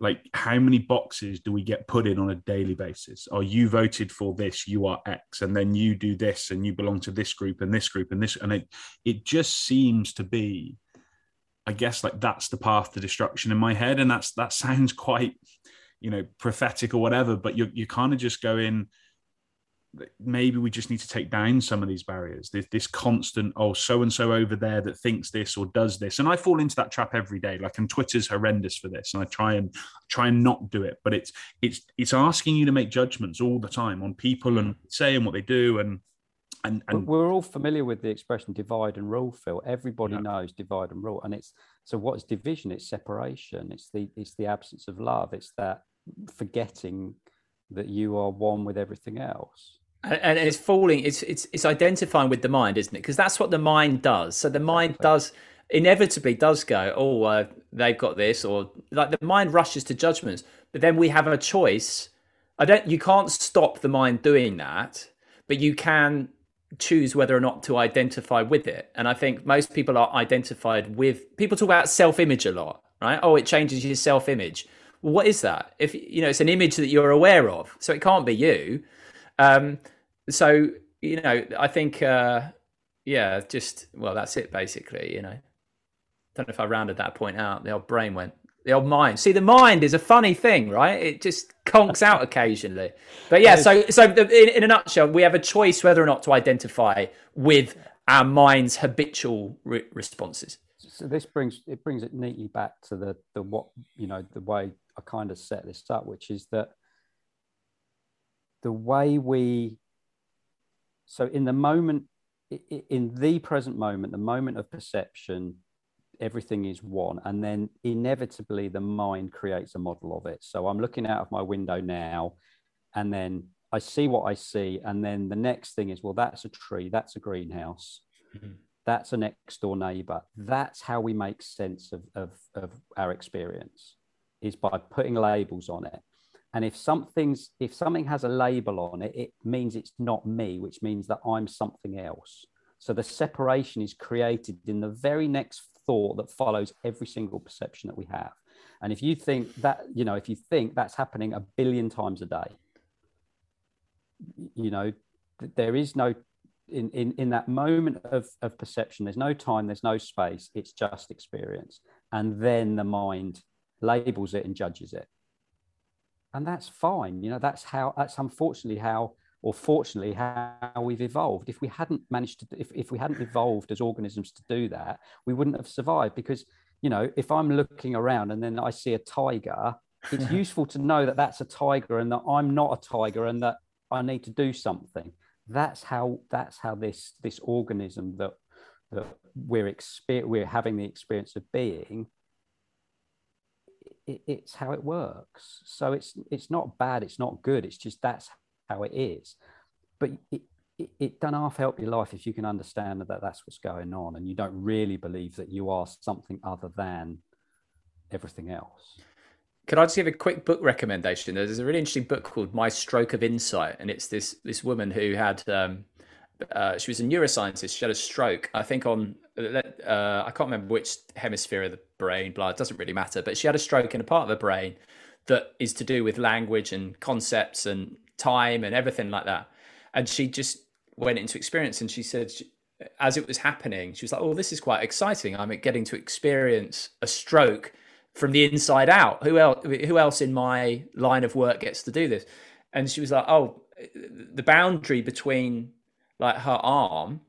Like, how many boxes do we get put in on a daily basis? Are you voted for this? You are X, and then you do this, and you belong to this group and this group and this, and it it just seems to be, I guess, like that's the path to destruction in my head, and that's that sounds quite, you know, prophetic or whatever. But you're you kind of just going maybe we just need to take down some of these barriers this, this constant oh so and so over there that thinks this or does this. And i fall into that trap every day like and twitter's horrendous for this and i try and try and not do it. But it's it's it's asking you to make judgments all the time on people and saying what they do and and, and we're all familiar with the expression divide and rule phil. Everybody yeah. knows divide and rule and it's so what is division? It's separation. It's the it's the absence of love. It's that forgetting that you are one with everything else and, it's falling it's it's it's identifying with the mind isn't it because that's what the mind does so the mind does inevitably does go oh uh, they've got this or like the mind rushes to judgments but then we have a choice. I don't. You can't stop the mind doing that, but you can choose whether or not to identify with it. And I think most people are identified with. People talk about self-image a lot, right? Oh, it changes your self-image. Well, what is that? If you know, it's an image that you're aware of, so it can't be you. Um, so you know, I think, uh, yeah, just well, that's it basically. You know, don't know if I rounded that point out. The old brain went the old mind. See, the mind is a funny thing, right? It just conks out occasionally. But yeah, so so in, in, a nutshell, we have a choice whether or not to identify with our mind's habitual re- responses. So this brings it brings it neatly back to the the what you know the way I kind of set this up, which is that the way we so in the moment in the present moment the moment of perception everything is one. And then inevitably the mind creates a model of it. So i'm looking out of my window now and then i see what i see and then the next thing is well that's a tree that's a greenhouse mm-hmm. that's a next door neighbor. That's how we make sense of, of, of our experience is by putting labels on it and if something's if something has a label on it it means it's not me which means that i'm something else so the separation is created in the very next thought that follows every single perception that we have. And if you think that, you know, if you think that's happening a billion times a day, you know, there is no in, in, in that moment of, of perception, there's no time, there's no space, it's just experience. And then the mind labels it and judges it. And that's fine. You know, that's how that's unfortunately how or fortunately how we've evolved if we hadn't managed to if, if we hadn't evolved as organisms to do that we wouldn't have survived because you know if i'm looking around and then i see a tiger <laughs> it's useful to know that that's a tiger and that i'm not a tiger and that i need to do something that's how that's how this this organism that that we're exper- we're having the experience of being it, it's how it works so it's it's not bad it's not good it's just that's how it is. But it, it, it doesn't half help your life if you can understand that that's what's going on and you don't really believe that you are something other than everything else. Could I just give a quick book recommendation? There's a really interesting book called My Stroke of Insight, and it's this this woman who had um, uh, she was a neuroscientist. She had a stroke, I think on uh, I can't remember which hemisphere of the brain. Blood doesn't really matter, but she had a stroke in a part of the brain that is to do with language and concepts and time and everything like that. And she just went into experience and she said, she, as it was happening, she was like, "Oh, this is quite exciting. I'm getting to experience a stroke from the inside out. Who else? Who else in my line of work gets to do this?" And she was like, "Oh, the boundary between like her arm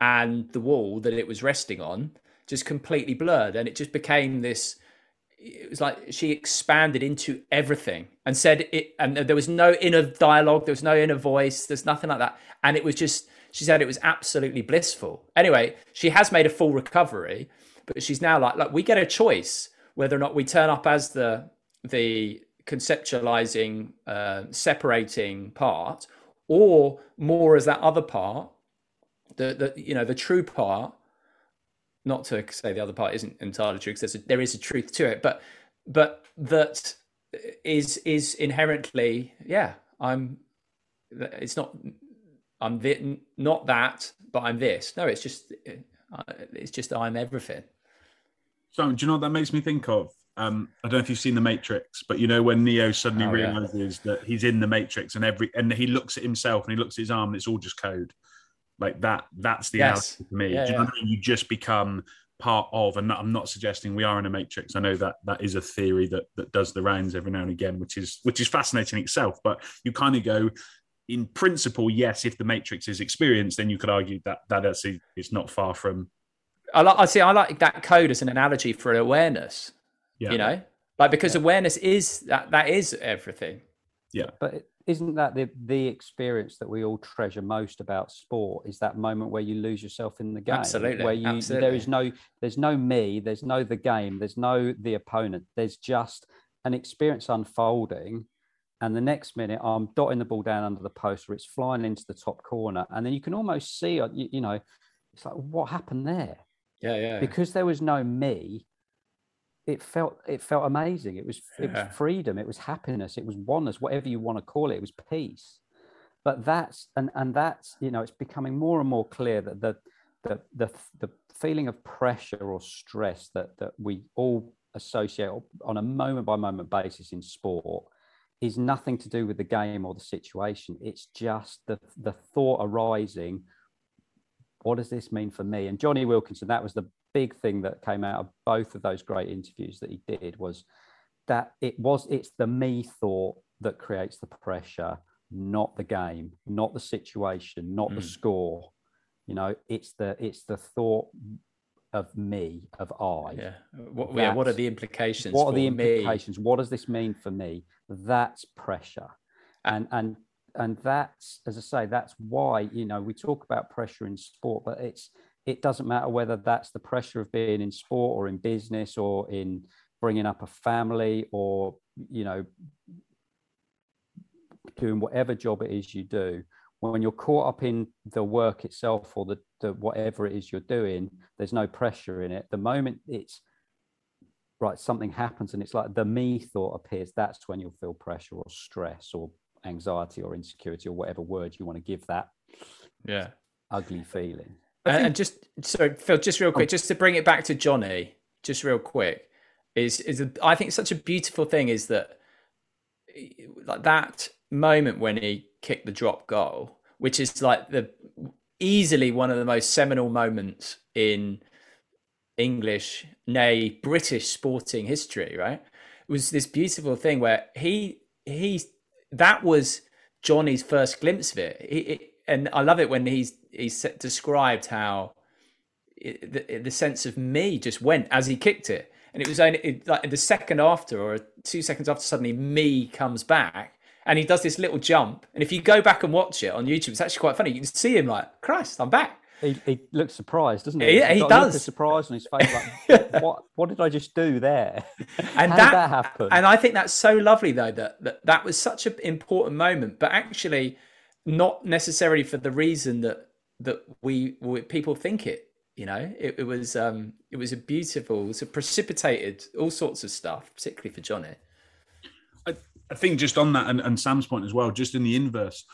and the wall that it was resting on just completely blurred, and it just became this it was like she expanded into everything and said it and there was no inner dialogue there was no inner voice there's nothing like that. And it was just she said it was absolutely blissful. Anyway she has made a full recovery but she's now like like we get a choice whether or not we turn up as the the conceptualizing uh, separating part or more as that other part the the you know the true part not to say the other part isn't entirely true because there is a truth to it, but but that is is inherently yeah i'm it's not i'm the, not that but i'm this. No it's just uh, it's just i'm everything. So do you know what that makes me think of? Um, I don't know if you've seen the Matrix, but you know when Neo suddenly oh, realizes yeah. that he's in the Matrix and every and he looks at himself and he looks at his arm and it's all just code like that that's the yes. for me yeah, you, yeah. you just become part of and i'm not suggesting we are in a matrix i know that that is a theory that that does the rounds every now and again which is which is fascinating itself but you kind of go in principle yes if the matrix is experienced then you could argue that that actually is not far from i like i see i like that code as an analogy for awareness yeah. you know like because yeah. awareness is that that is everything yeah but isn't that the the experience that we all treasure most about sport is that moment where you lose yourself in the game absolutely. where you absolutely. there is no there's no me there's no the game there's no the opponent. There's just an experience unfolding and the next minute i'm dotting the ball down under the post or it's flying into the top corner and then you can almost see you, you know it's like what happened there? Yeah yeah. Because there was no me it felt it felt amazing. It was it was freedom. It was happiness. It was oneness. Whatever you want to call it, it was peace. But that's and and that's you know it's becoming more and more clear that the the the, the feeling of pressure or stress that that we all associate on a moment by moment basis in sport is nothing to do with the game or the situation. It's just the the thought arising. What does this mean for me? And Jonny Wilkinson, that was the big thing that came out of both of those great interviews that he did was that it was it's the me thought that creates the pressure, not the game, not the situation, not mm. the score. You know, it's the it's the thought of me, of I. Yeah. What, yeah, what are the implications? What are the implications? Me? What does this mean for me? That's pressure. And and and that's as I say, that's why, you know, we talk about pressure in sport, but it's it doesn't matter whether that's the pressure of being in sport or in business or in bringing up a family or you know doing whatever job it is you do when you're caught up in the work itself or the, the whatever it is you're doing there's no pressure in it. The moment it's right something happens and it's like the me thought appears that's when you'll feel pressure or stress or anxiety or insecurity or whatever word you want to give that yeah. ugly feeling and, and, just sorry phil just real quick oh. just to bring it back to Jonny, just real quick is is a, I think such a beautiful thing is that like that moment when he kicked the drop goal, which is like the easily one of the most seminal moments in English, nay British sporting history, right? It was this beautiful thing where he he that was Jonny's first glimpse of it. He, it and I love it when he's he's described how it, the, the sense of me just went as he kicked it, and it was only it, like the second after or two seconds after, suddenly me comes back, and he does this little jump. And if you go back and watch it on YouTube, it's actually quite funny. You can see him like, Christ, I'm back. He, he looks surprised, doesn't he? Yeah, he does. surprised on his face, like, <laughs> what, what did I just do there? And that, that happen? And I think that's so lovely, though, that that, that was such an important moment, but actually not necessarily for the reason that that we, we people think it. You know, it, it was um, it was a beautiful, a precipitated all sorts of stuff, particularly for Jonny. I think just on that and, and, Sam's point as well, just in the inverse,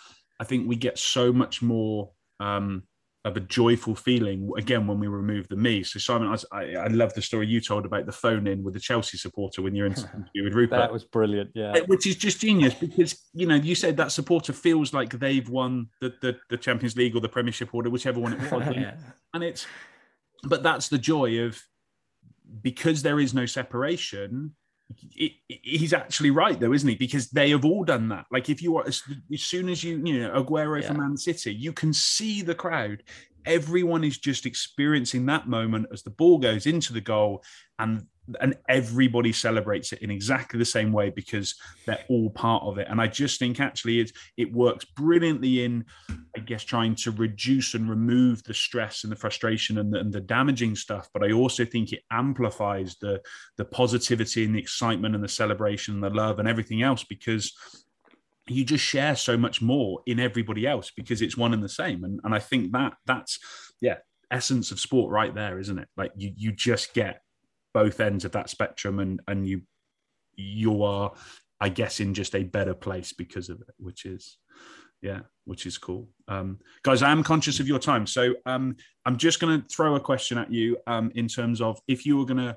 I think we get so much more um, of a joyful feeling again when we remove the me. So Simon, I, I love the story you told about the phone in with the Chelsea supporter when you're in <laughs> with Rupert. That was brilliant, yeah. Which is just genius because you know you said that supporter feels like they've won the the, the Champions League or the Premiership or whichever one it was, <laughs> yeah. and it's but that's the joy of because there is no separation he's actually right though, isn't he? Because they have all done that. Like if you are as, as soon as you you know Aguero yeah. for Man City, you can see the crowd. Everyone is just experiencing that moment as the ball goes into the goal, and and everybody celebrates it in exactly the same way because they're all part of it. And I just think actually it it works brilliantly in, I guess, trying to reduce and remove the stress and the frustration and the, and the damaging stuff. But I also think it amplifies the the positivity and the excitement and the celebration and the love and everything else because you just share so much more in everybody else because it's one and the same. And and I think that that's yeah essence of sport right there, isn't it? Like you you just get both ends of that spectrum and and you you are i guess in just a better place because of it which is yeah which is cool um, guys i am conscious of your time so um, i'm just going to throw a question at you um, in terms of if you were going to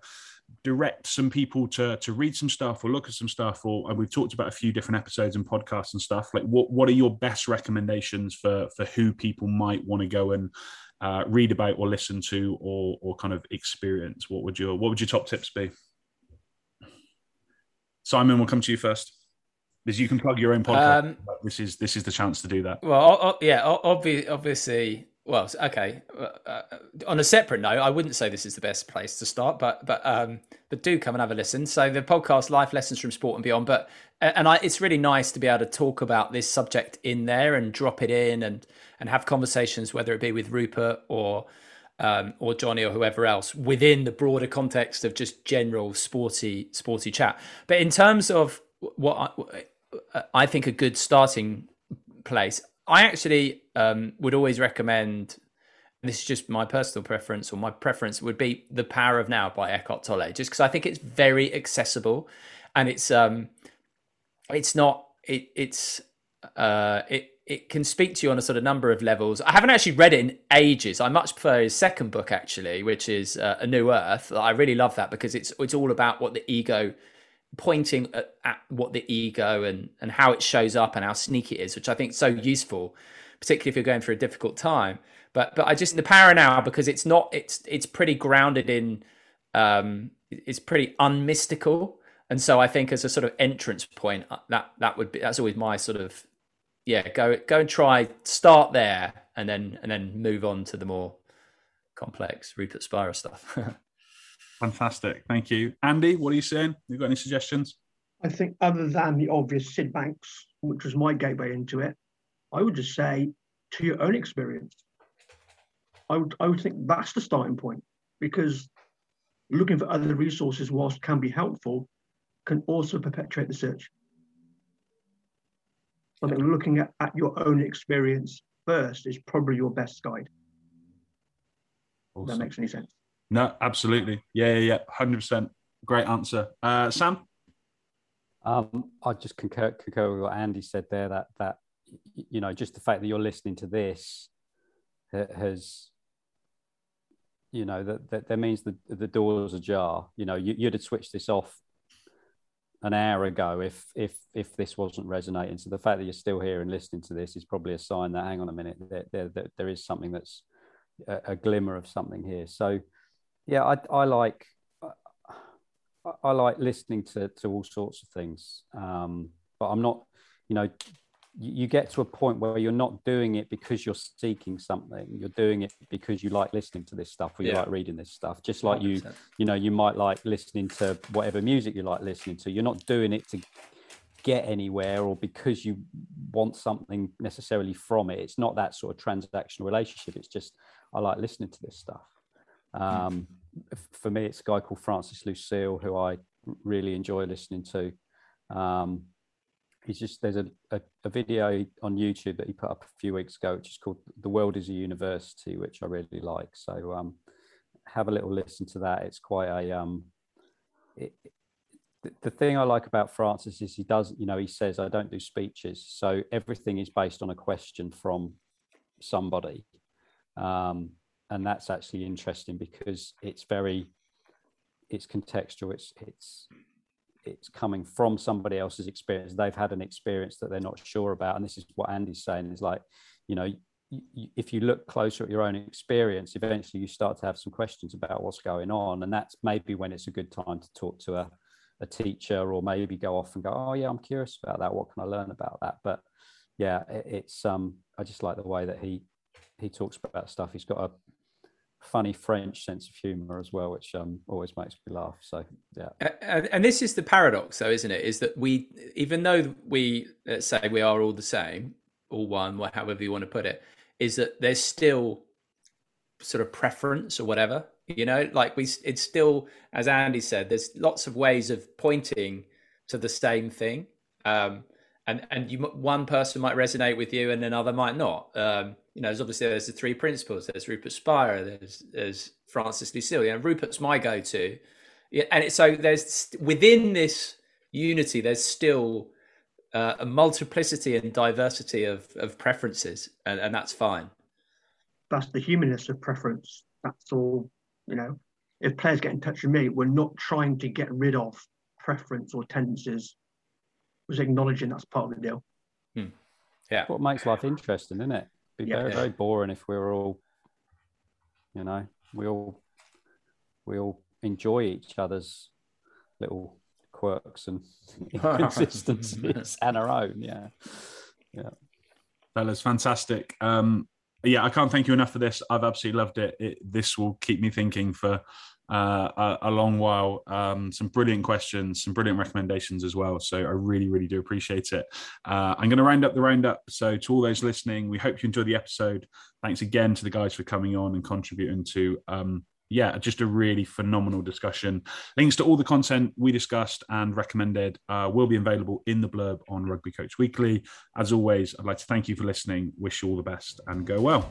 direct some people to to read some stuff or look at some stuff or and we've talked about a few different episodes and podcasts and stuff like what what are your best recommendations for for who people might want to go and uh, read about or listen to or or kind of experience? What would your what would your top tips be? Simon, we'll come to you first. Because you can plug your own podcast. Um, this is this is the chance to do that. Well, yeah, obviously, obviously well, okay. Uh, uh, on a separate note, I wouldn't say this is the best place to start, but but um, but do come and have a listen. So the podcast, Life Lessons from Sport and Beyond, but and I, it's really nice to be able to talk about this subject in there and drop it in and and have conversations, whether it be with Rupert or um, or Jonny or whoever else, within the broader context of just general sporty sporty chat. But in terms of what I, I think a good starting place, I actually um, would always recommend this is just my personal preference, or my preference would be "The Power of Now" by Eckhart Tolle, just because I think it's very accessible, and it's um, it's not it it's uh it it can speak to you on a sort of number of levels. I haven't actually read it in ages. I much prefer his second book actually, which is uh, A New Earth. I really love that because it's it's all about what the ego pointing at, at, what the ego and and how it shows up and how sneaky it is, which I think is so useful, particularly if you're going through a difficult time. But but I just the power now because it's not it's it's pretty grounded in um it's pretty unmystical. And so I think as a sort of entrance point, uh, that that would be that's always my sort of yeah go go and try start there and then and then move on to the more complex Rupert Spira stuff. <laughs> Fantastic. Thank you. Andy, what are you saying? You got any suggestions? I think other than the obvious Syd Banks, which was my gateway into it, I would just say to your own experience. I would I would think that's the starting point because looking for other resources whilst can be helpful can also perpetuate the search. I think looking at, at your own experience first is probably your best guide. Awesome. That makes any sense. No, absolutely. Yeah, yeah, yeah. Hundred percent. Great answer, uh, Sam. Um, I just concur, concur with what Andy said there. That that you know, just the fact that you're listening to this has, you know, that that, that means the the door's ajar. You know, you, you'd have switched this off an hour ago if if if this wasn't resonating. So the fact that you're still here and listening to this is probably a sign that hang on a minute, there, there, there is something that's a, a glimmer of something here. So yeah, I, I like I like listening to to all sorts of things, um, but I'm not, you know, you, you, get to a point where you're not doing it because you're seeking something. You're doing it because you like listening to this stuff, or you yeah. like reading this stuff. Just like 100%. you, you know, you might like listening to whatever music you like listening to. You're not doing it to get anywhere or because you want something necessarily from it. It's not that sort of transactional relationship. It's just I like listening to this stuff. Um, for me, it's a guy called Francis Lucille who I really enjoy listening to. Um, he's just there's a, a, a, video on YouTube that he put up a few weeks ago, which is called "The World Is a University," which I really like. So um, have a little listen to that. It's quite a um, it, the thing I like about Francis is he does, you know, he says, I don't do speeches. So everything is based on a question from somebody. Um, and that's actually interesting because it's very it's contextual. It's it's it's coming from somebody else's experience. They've had an experience that they're not sure about. And this is what andy's saying is like you know if you look closer at your own experience eventually you start to have some questions about what's going on. And that's maybe when it's a good time to talk to a, a teacher or maybe go off and go oh yeah i'm curious about that. What can i learn about that? But yeah it, it's um i just like the way that he he talks about stuff. He's got a funny French sense of humor as well, which um, always makes me laugh. So yeah. And, and, this is the paradox, though, isn't it? Is that we, even though we let's say we are all the same, all one, however you want to put it, is that there's still sort of preference or whatever. You know, like we, it's still, as Andy said, there's lots of ways of pointing to the same thing. Um, and and you one person might resonate with you and another might not. Um, you know, there's obviously there's the three principles. There's Rupert Spira. There's there's Francis Lucille. And Rupert's my go-to. Yeah, and it, so there's within this unity, there's still uh, a multiplicity and diversity of of preferences, and, and that's fine. That's the humanness of preference. That's all. You know, if players get in touch with me, we're not trying to get rid of preference or tendencies We're acknowledging that's part of the deal. Hmm. Yeah. What makes life interesting, isn't it? Be yeah. very, very boring if we were all, you know, we all we all enjoy each other's little quirks and <laughs> inconsistencies <laughs> and our own. Yeah. Yeah. Fellas, fantastic. Um, yeah, I can't thank you enough for this. I've absolutely loved it. it this will keep me thinking for uh, a, a, long while. Um, some brilliant questions, some brilliant recommendations as well. So I really, really do appreciate it. Uh, I'm going to round up the roundup. So to all those listening, we hope you enjoyed the episode. Thanks again to the guys for coming on and contributing to. Um, yeah, just a really phenomenal discussion. Links to all the content we discussed and recommended uh, will be available in the blurb on Rugby Coach Weekly. As always, I'd like to thank you for listening. Wish you all the best and go well.